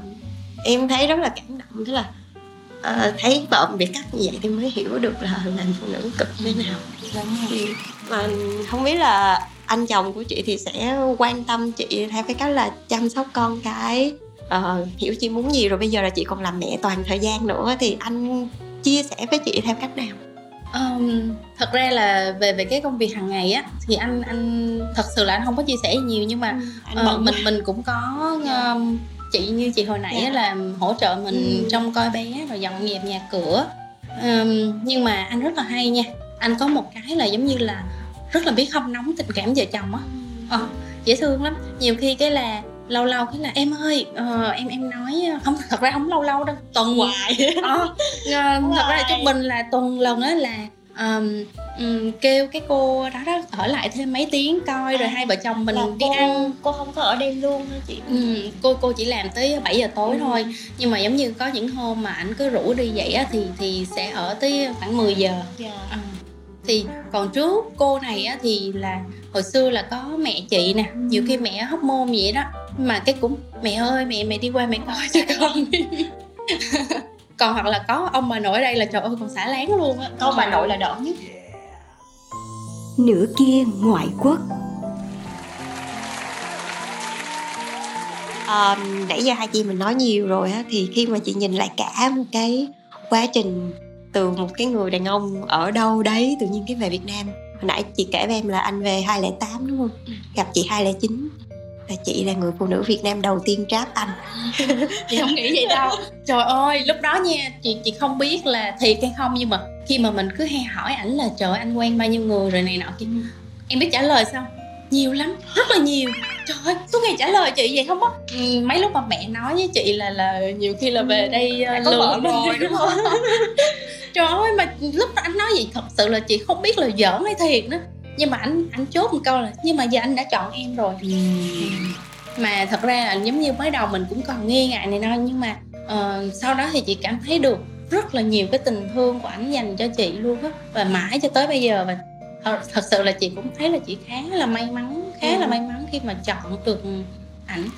em thấy rất là cảm động tức là uh, thấy vợ bị cắt như vậy thì mới hiểu được là làm phụ nữ cực như thế nào. Thì mà không biết là anh chồng của chị thì sẽ quan tâm chị theo cái cách là chăm sóc con cái uh, hiểu chị muốn gì rồi bây giờ là chị còn làm mẹ toàn thời gian nữa thì anh chia sẻ với chị theo cách nào? Um, thật ra là về về cái công việc hàng ngày á thì anh anh thật sự là anh không có chia sẻ nhiều nhưng mà ừ, uh, mình mình cũng có um, chị như chị hồi nãy yeah. Dạ. là hỗ trợ mình ừ. trong coi bé rồi dọn dẹp nhà cửa um, nhưng mà anh rất là hay nha anh có một cái là giống như là rất là biết không nóng tình cảm vợ chồng á ờ, dễ thương lắm nhiều khi cái là lâu lâu cái là em ơi uh, em em nói không thật ra không lâu lâu đâu tuần hoài ờ, uh, thật ra trung bình là tuần lần á là um, um, kêu cái cô đó đó ở lại thêm mấy tiếng coi à, rồi hai vợ chồng mình đi cô, ăn cô không có ở đêm luôn hả chị ừ, cô cô chỉ làm tới 7 giờ tối ừ. thôi nhưng mà giống như có những hôm mà ảnh cứ rủ đi vậy á thì thì sẽ ở tới khoảng 10 giờ yeah. Dạ. à thì còn trước cô này á thì là hồi xưa là có mẹ chị nè nhiều khi mẹ hóc môn vậy đó mà cái cũng mẹ ơi mẹ mẹ đi qua mẹ coi cho con còn hoặc là có ông bà nội ở đây là trời ơi còn xả láng luôn á. Có bà nội là đỡ nhất. Nửa kia ngoại quốc. Um, nãy giờ hai chị mình nói nhiều rồi á thì khi mà chị nhìn lại cả một cái quá trình từ một cái người đàn ông ở đâu đấy tự nhiên cái về Việt Nam. Hồi nãy chị kể với em là anh về 2008 đúng không? Ừ. gặp chị 2009 là chị là người phụ nữ Việt Nam đầu tiên tráp anh chị không nghĩ vậy đâu. Trời ơi lúc đó nha chị chị không biết là thiệt hay không nhưng mà khi mà mình cứ hay hỏi ảnh là trời anh quen bao nhiêu người rồi này nọ kia. Em biết trả lời sao? Nhiều lắm rất là nhiều. Trời ơi tôi ngày trả lời chị vậy không á. Ừ, mấy lúc mà mẹ nói với chị là là nhiều khi là về đây uh, lừa rồi đúng không? Trời ơi mà lúc đó anh nói vậy thật sự là chị không biết là giỡn hay thiệt nữa nhưng mà anh anh chốt một câu là nhưng mà giờ anh đã chọn em rồi ừ. mà thật ra là giống như mới đầu mình cũng còn nghi ngại này nọ nhưng mà uh, sau đó thì chị cảm thấy được rất là nhiều cái tình thương của ảnh dành cho chị luôn á và mãi cho tới bây giờ và thật, thật sự là chị cũng thấy là chị khá là may mắn khá ừ. là may mắn khi mà chọn được ảnh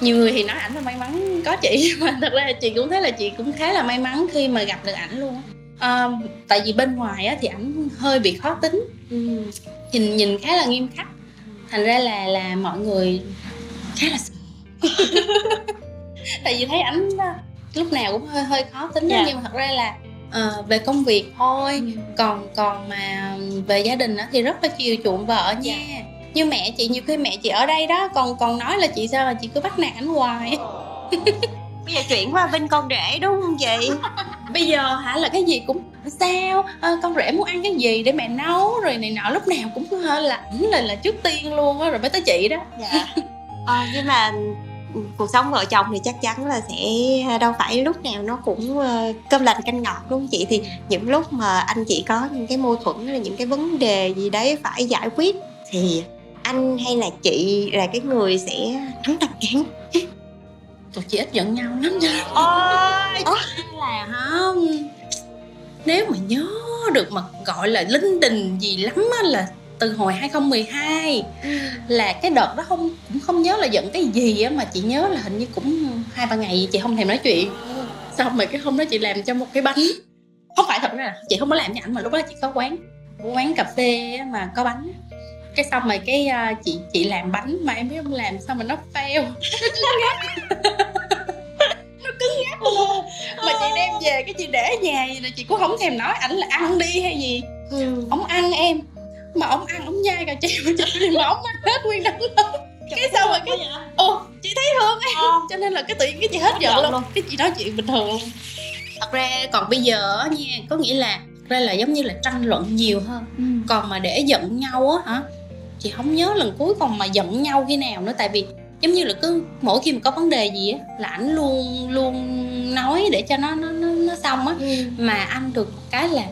nhiều người thì nói ảnh là may mắn có chị mà thật ra chị cũng thấy là chị cũng khá là may mắn khi mà gặp được ảnh luôn à, tại vì bên ngoài á, thì ảnh hơi bị khó tính ừ. nhìn nhìn khá là nghiêm khắc thành ra là là mọi người khá là tại vì thấy ảnh lúc nào cũng hơi hơi khó tính yeah. Dạ. nhưng mà thật ra là uh, về công việc thôi ừ. còn còn mà về gia đình á thì rất là chiều chuộng vợ nha yeah. như mẹ chị nhiều khi mẹ chị ở đây đó còn còn nói là chị sao là chị cứ bắt nạt ảnh hoài bây giờ chuyển qua bên con rể đúng không chị? Bây giờ hả là cái gì cũng sao? À, con rể muốn ăn cái gì để mẹ nấu rồi này nọ lúc nào cũng hơi là ảnh là là trước tiên luôn á rồi mới tới chị đó. Dạ. À, nhưng mà cuộc sống vợ chồng thì chắc chắn là sẽ đâu phải lúc nào nó cũng cơm lành canh ngọt đúng không chị? Thì những lúc mà anh chị có những cái mâu thuẫn hay những cái vấn đề gì đấy phải giải quyết thì anh hay là chị là cái người sẽ nắm tập cán tụi chị ít giận nhau lắm ôi Ồ. là không. Nếu mà nhớ được mà gọi là linh đình gì lắm á là từ hồi 2012 là cái đợt đó không cũng không nhớ là giận cái gì á mà chị nhớ là hình như cũng hai ba ngày chị không thèm nói chuyện. Xong rồi cái hôm đó chị làm cho một cái bánh. Không phải thật ra là chị không có làm cho ảnh mà lúc đó chị có quán quán cà phê mà có bánh. Cái xong rồi cái uh, chị chị làm bánh mà em biết không làm xong mà nó fail luôn mà chị đem về cái chị để nhà vậy là chị cũng không thèm nói ảnh là ăn đi hay gì. Ừ. ông ăn em. Mà ông ăn ông nhai cà chè mà chị mà ông ăn hết nguyên đống luôn cái xong rồi cái ồ chị thấy thương em. Ờ. cho nên là cái tự cái chị hết giận luôn. luôn. Cái chị nói chuyện bình thường luôn. Thật ra còn bây giờ nha có nghĩa là ra là giống như là tranh luận nhiều hơn. Ừ. còn mà để giận nhau á hả chị không nhớ lần cuối còn mà giận nhau khi nào nữa. Tại vì giống như là cứ mỗi khi mà có vấn đề gì á là ảnh luôn luôn nói để cho nó nó nó, nó xong á. Ừ. mà anh được cái là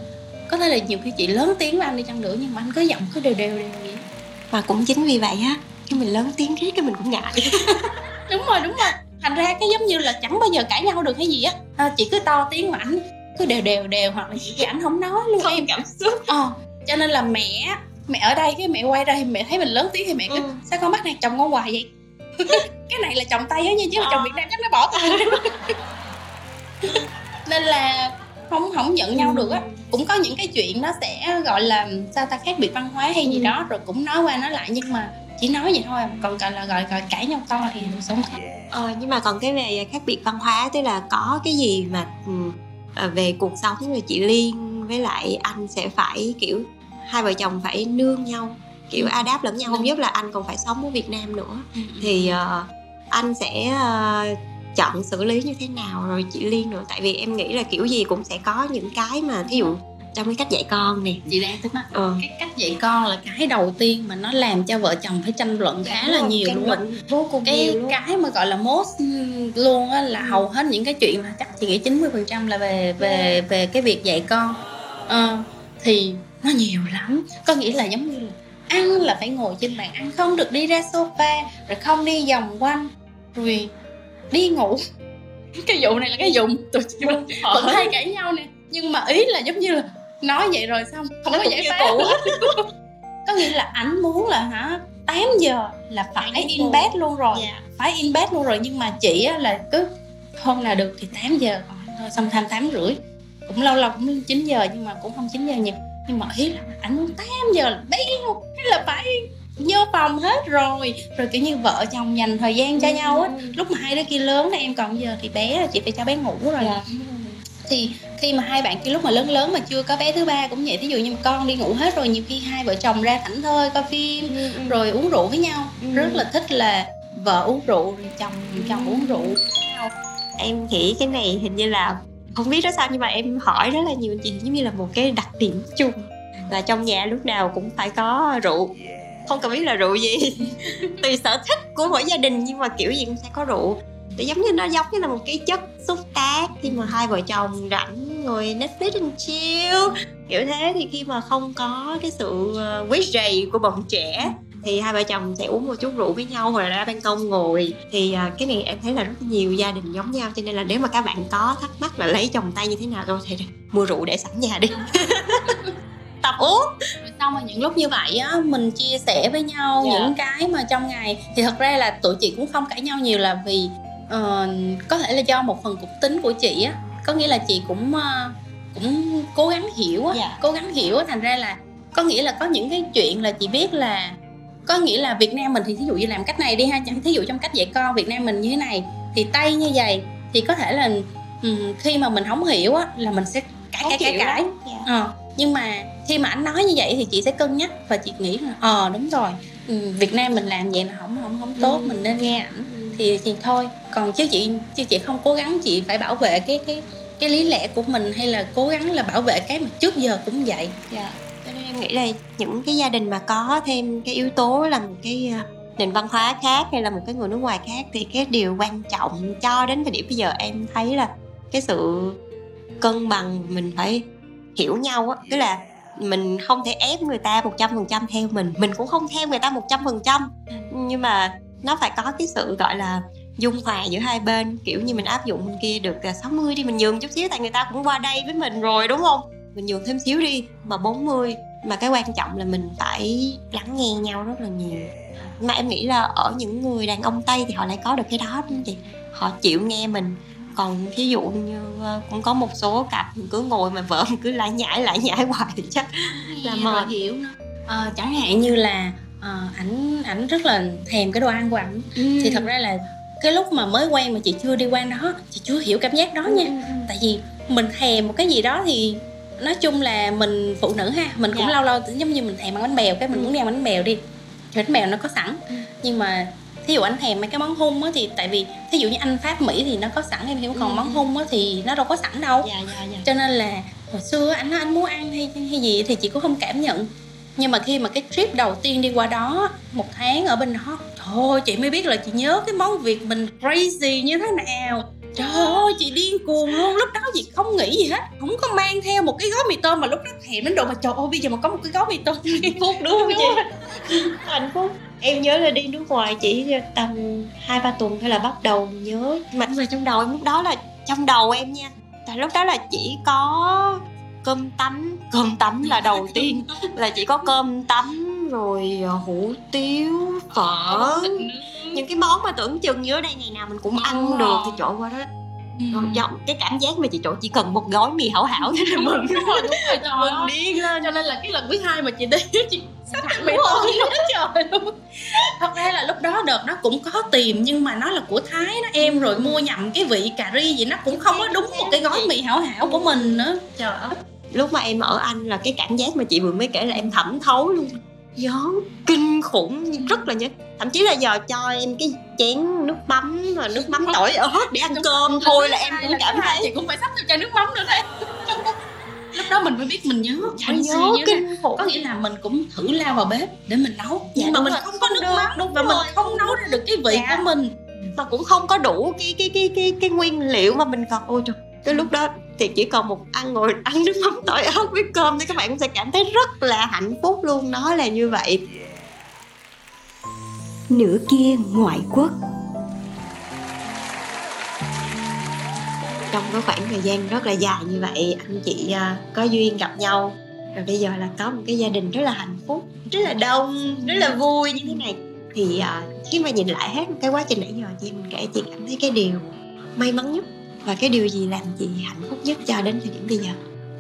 có thể là nhiều khi chị lớn tiếng với anh đi chăng nữa nhưng mà anh cứ giọng cứ đều đều đều vậy. Và cũng chính vì vậy á khi mình lớn tiếng riết cái mình cũng ngại. Đúng rồi đúng rồi. Thành ra cái giống như là chẳng bao giờ cãi nhau được hay gì á. À, chị cứ to tiếng mà ảnh cứ đều đều đều hoặc là chị ảnh không nói luôn. Không em cảm xúc. Ờ cho nên là mẹ mẹ ở đây cái mẹ quay ra thì mẹ thấy mình lớn tiếng thì mẹ cứ ừ. sao con bắt nạt chồng con hoài vậy cái này là chồng tây á nha chứ mà chồng việt nam chắc nó bỏ tay. Nên là không không nhận nhau được á. Cũng có những cái chuyện nó sẽ gọi là sao ta khác biệt văn hóa hay gì đó rồi cũng nói qua nói lại nhưng mà chỉ nói vậy thôi còn gọi là gọi gọi cãi nhau to thì sống Ờ, nhưng mà còn cái về khác biệt văn hóa tức là có cái gì mà ừ, ờ, về cuộc sống rồi chị Liên với lại anh sẽ phải kiểu hai vợ chồng phải nương nhau kiểu Ừ. adapt lẫn nhau không nhất là anh còn phải sống ở Việt Nam nữa. Thì ờ, anh sẽ ờ, chọn xử lý như thế nào rồi chị Liên nữa? Tại vì em nghĩ là kiểu gì cũng sẽ có những cái mà thí dụ trong cái cách dạy con nè. Chị đang tính nói ờ. cái cách dạy con là cái đầu tiên mà nó làm cho vợ chồng phải tranh luận khá là nhiều luôn vô cùng cái nhiều luôn. cái mà gọi là most luôn á là hầu hết những cái chuyện là chắc chị nghĩ 90% là về về về cái việc dạy con. Ờ, thì nó nhiều lắm. Có nghĩa là giống như là ăn là phải ngồi trên bàn ăn không được đi ra sofa rồi không đi vòng quanh rồi đi ngủ. Cái vụ này là cái mà tụi chị vẫn vẫn hay cãi nhau nè. Nhưng mà ý là giống như là nói vậy rồi xong không Nó có giải pháp. có nghĩa là ảnh muốn là hả 8 giờ là phải Phải in bed luôn rồi. Dạ. phải in bed luôn rồi nhưng mà chị á là cứ hôm nào được thì 8 giờ thôi xong tham tám rưỡi. Cũng lâu lâu cũng 9 giờ nhưng mà cũng không 9 giờ nhiều. Nhưng mà ý là ảnh muốn 8 giờ là béo thế là phải vô phòng hết rồi. Rồi kiểu như vợ chồng dành thời gian cho nhau á. Lúc mà hai đứa kia lớn này em còn giờ thì bé là chị phải cho bé ngủ rồi. Dạ. thì khi mà hai bạn kia lúc mà lớn lớn mà chưa có bé thứ ba cũng vậy. Thí dụ như con đi ngủ hết rồi nhiều khi hai vợ chồng ra thảnh thơi coi phim rồi uống rượu với nhau. Ừ. rất là thích là vợ uống rượu rồi chồng chồng uống rượu em nghĩ cái này hình như là không biết đó sao nhưng mà em hỏi rất là nhiều anh chị giống như là một cái đặc điểm chung là trong nhà lúc nào cũng phải có rượu. Không cần biết là rượu gì. Tùy sở thích của mỗi gia đình nhưng mà kiểu gì cũng sẽ có rượu. Để giống như nó giống như là một cái chất xúc tác khi mà hai vợ chồng rảnh ngồi Netflix and chill. Kiểu thế thì khi mà không có cái sự ờ, quấy rầy của bọn trẻ thì hai vợ chồng sẽ uống một chút rượu với nhau hoặc là ra ban công ngồi. Thì à, cái này em thấy là rất nhiều gia đình giống nhau cho nên là nếu mà các bạn có thắc mắc là lấy chồng tay như thế nào thôi thì mua rượu để sẵn nhà đi tập uống rồi xong rồi những lúc như vậy á mình chia sẻ với nhau Dạ. những cái mà trong ngày thì thật ra là tụi chị cũng không cãi nhau nhiều là vì ờ, có thể là do một phần cục tính của chị á có nghĩa là chị cũng ờ, cũng cố gắng hiểu á Dạ. cố gắng hiểu á thành ra là có nghĩa là có những cái chuyện là chị biết là có nghĩa là Việt Nam mình thì thí dụ như làm cách này đi ha chẳng thí dụ trong cách dạy con Việt Nam mình như thế này thì Tây như vậy thì có thể là ừm, khi mà mình không hiểu á là mình sẽ cãi cãi cãi cãi lắm. Dạ. Nhưng mà khi mà anh nói như vậy thì chị sẽ cân nhắc và chị nghĩ là ờ đúng rồi ừ, Việt Nam mình làm vậy là không không không tốt Ừ. mình nên nghe ảnh thì thì thôi còn chứ chị chứ chị không cố gắng chị phải bảo vệ cái cái cái lý lẽ của mình hay là cố gắng là bảo vệ cái mà trước giờ cũng vậy Dạ. Cho nên em nghĩ là những cái gia đình mà có thêm cái yếu tố là một cái ờ, nền văn hóa khác hay là một cái người nước ngoài khác thì cái điều quan trọng cho đến thời điểm bây giờ em thấy là cái sự cân bằng mình phải hiểu nhau á tức là mình không thể ép người ta một trăm phần trăm theo mình mình cũng không theo người ta một trăm phần trăm. Nhưng mà nó phải có cái sự gọi là dung hòa giữa hai bên kiểu như mình áp dụng bên kia được à, 60 đi mình nhường chút xíu tại người ta cũng qua đây với mình rồi đúng không? Mình nhường thêm xíu đi mà 40 mà cái quan trọng là mình phải lắng nghe nhau rất là nhiều. Mà em nghĩ là ở những người đàn ông tây thì họ lại có được cái đó đúng không chị. Họ chịu nghe mình còn ví dụ như ờ, cũng có một số cặp cứ ngồi mà vợ cứ lại nhảy lại nhảy hoài thì chắc là mệt. hiểu nó Ờ, chẳng hạn như là ờ, ảnh ảnh rất là thèm cái đồ ăn của ảnh thì thật ra là cái lúc mà mới quen mà chị chưa đi qua đó chị chưa hiểu cảm giác đó nha tại vì mình thèm một cái gì đó thì nói chung là mình phụ nữ ha mình cũng Dạ. lâu lâu giống như mình thèm ăn bánh bèo cái mình Ừ. muốn đi ăn bánh bèo đi bánh bèo nó có sẵn Ừ. nhưng mà thí dụ anh thèm mấy cái món hun á thì tại vì thí dụ như anh pháp mỹ thì nó có sẵn em hiểu còn Ừ. món hun á thì nó đâu có sẵn đâu. Dạ dạ dạ. Cho nên là hồi xưa anh nói anh muốn ăn hay hay gì thì chị cũng không cảm nhận. Nhưng mà khi mà cái trip đầu tiên đi qua đó một tháng ở bên đó ơi chị mới biết là chị nhớ cái món việt mình crazy như thế nào trời ơi chị điên cuồng luôn. Lúc đó chị không nghĩ gì hết. Không có mang theo một cái gói mì tôm mà lúc đó thèm đến độ mà trời ơi bây giờ mà có một cái gói mì tôm hạnh phúc đúng không chị? Hạnh phúc em nhớ là đi nước ngoài chỉ tầm hai ba tuần thôi là bắt đầu nhớ. Mà mà trong đầu em lúc đó là trong đầu em nha tại lúc đó là chỉ có cơm tấm cơm tấm là đầu tiên. Là chỉ có cơm tấm rồi ờ, hủ tiếu phở. Những cái món mà tưởng chừng như ở đây ngày nào mình cũng ăn Đúng được rồi. thì chỗ qua đó Ừ. Còn giọng cái cảm giác mà chị chỗ chỉ cần một gói mì hảo hảo thế là mừng. đúng rồi đúng rồi trời mừng điên lên. Cho nên là cái lần thứ hai mà chị đi chị sắp bị luôn. tội quá trời luôn. Thật ra là lúc đó đợt nó cũng có tìm nhưng mà nó là của thái nó em rồi mua nhầm cái vị cà ri gì nó cũng không có đúng một cái gói mì hảo hảo của mình nữa. Trời ơi. Lúc mà em ở anh là cái cảm giác mà chị vừa mới kể là em thẩm thấu luôn gió kinh khủng rất là nhớ thậm chí là giờ cho em cái chén nước mắm và nước mắm tỏi ớt để ăn cơm thôi là em cũng cảm chị thấy cũng phải sắp theo chai nước mắm nữa đây lúc đó mình mới biết mình nhớ fancy nhớ kinh khủng. Có nghĩa là mình cũng thử lao vào bếp để mình nấu. Dạ, nhưng mà mình rồi. không có nước Được, mắm. Đúng và mình rồi. không nấu ra được cái vị Dạ. của mình. Mà cũng không có đủ cái cái cái cái cái nguyên liệu mà mình cần ôi trời cái lúc đó thì chỉ còn một ăn ngồi ăn nước mắm tỏi ớt với cơm thì các bạn cũng sẽ cảm thấy rất là hạnh phúc luôn. Nó là như vậy. Nửa kia ngoại quốc. Trong cái khoảng thời gian rất là dài như vậy anh chị à, có duyên gặp nhau. Rồi bây giờ là có một cái gia đình rất là hạnh phúc rất là đông rất là vui như thế này. Thì à, khi mà nhìn lại hết cái quá trình nãy giờ chị mình kể chị cảm thấy cái điều may mắn nhất và cái điều gì làm chị hạnh phúc nhất cho đến thời điểm bây giờ?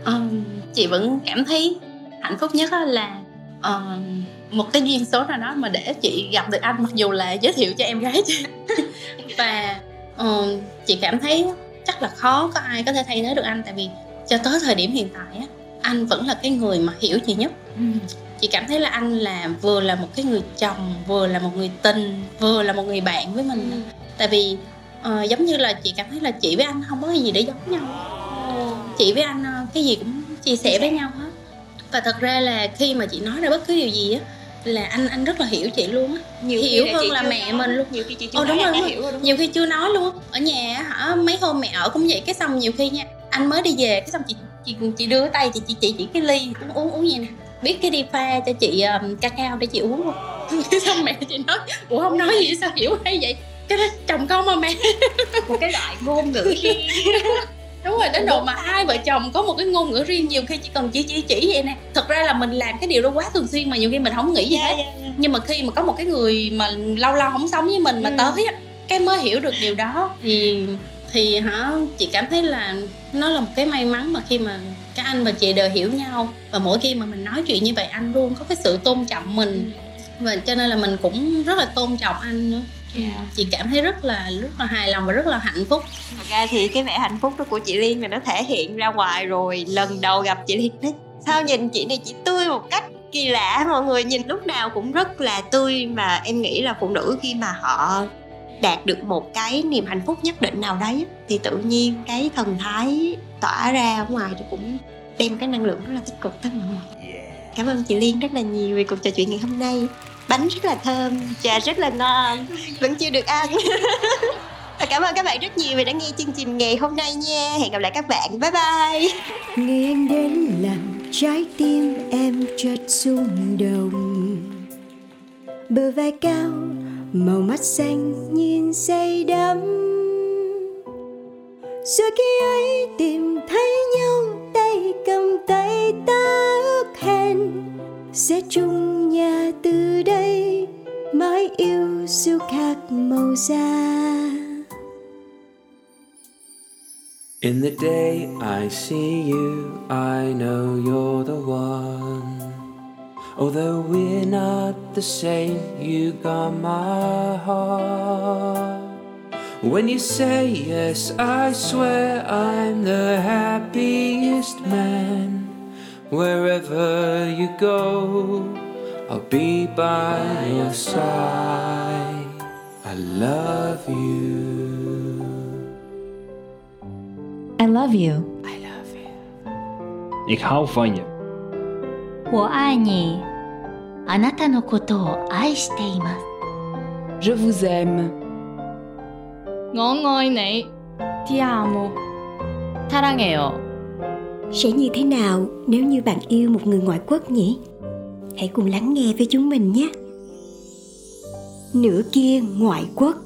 Ờm, chị vẫn cảm thấy hạnh phúc nhất á là ờm, một cái duyên số nào đó mà để chị gặp được anh mặc dù là giới thiệu cho em gái chị. Và ờm, chị cảm thấy chắc là khó có ai có thể thay thế được anh tại vì cho tới thời điểm hiện tại á anh vẫn là cái người mà hiểu chị nhất. Chị cảm thấy là anh là vừa là một cái người chồng vừa là một người tình vừa là một người bạn với mình. Tại vì ờ, giống như là chị cảm thấy là chị với anh không có gì để giống nhau. Chị với anh ờ, cái gì cũng chia sẻ với nhau hết. Và thật ra là khi mà chị nói ra bất cứ điều gì á là anh anh rất là hiểu chị luôn á. Nhiều Hiểu khi hơn là mẹ nói, mình luôn. nhiều khi chị chưa Ồ, nói đúng anh rồi, hiểu rồi đúng nhiều khi chưa nói luôn. Ở nhà á, hả mấy hôm mẹ ở cũng vậy. Cái xong nhiều khi nha anh mới đi về cái xong chị chị chị đưa tay chị chị chị chỉ cái ly uống uống uống gì nè. Biết cái đi pha cho chị um, cacao để chị uống luôn. Xong mẹ chị nói ủa không nói gì sao hiểu hay vậy cái đó chồng con mà mẹ. Một cái loại ngôn ngữ riêng đúng rồi đến độ mà hai vợ chồng có một cái ngôn ngữ riêng nhiều khi chỉ cần chỉ chỉ chỉ vậy nè. Thật ra là mình làm cái điều đó quá thường xuyên mà nhiều khi mình không nghĩ gì Dạ, hết. nhưng mà khi mà có một cái người mà lâu lâu không sống với mình mà Ừ. tới á cái mới hiểu được điều đó thì thì hả chị cảm thấy là nó là một cái may mắn mà khi mà các anh và chị đều hiểu nhau. Và mỗi khi mà mình nói chuyện như vậy anh luôn có cái sự tôn trọng mình. Và cho nên là mình cũng rất là tôn trọng anh nữa chị cảm thấy rất là rất là hài lòng và rất là hạnh phúc. Thật ra thì cái vẻ hạnh phúc đó của chị Liên là nó thể hiện ra ngoài rồi. Lần đầu gặp chị Liên đấy sao nhìn chị này chị tươi một cách kỳ lạ. Mọi người nhìn lúc nào cũng rất là tươi mà em nghĩ là phụ nữ khi mà họ đạt được một cái niềm hạnh phúc nhất định nào đấy thì tự nhiên cái thần thái tỏa ra ở ngoài thì cũng đem cái năng lượng rất là tích cực tới mọi người. Cảm ơn chị Liên rất là nhiều vì cuộc trò chuyện ngày hôm nay bánh rất là thơm, trà rất là ngon, vẫn chưa được ăn. Cảm ơn các bạn rất nhiều vì đã nghe chương trình ngày hôm nay nha. Hẹn gặp lại các bạn. Bye bye. Nghe anh đến làm trái tim em chợt rung động bờ vai cao, màu mắt xanh nhìn say đắm. Rồi khi ấy tìm thấy nhau, tay cầm tay ta ước hẹn. Sẽ chung nhà từ đây mãi yêu dù khác màu da In the day I see you, I know you're the one. Although we're not the same, you got my heart. When you say yes, I swear I'm the happiest man. Wherever you go, I'll be by your side. I love you. I love you. Ik hou van je. 我爱你あなたのことを愛しています Je vous aime. 我愛你，Ti amo，사랑해요。 Sẽ như thế nào nếu như bạn yêu một người ngoại quốc nhỉ? Hãy cùng lắng nghe với chúng mình nhé. Nửa kia ngoại quốc.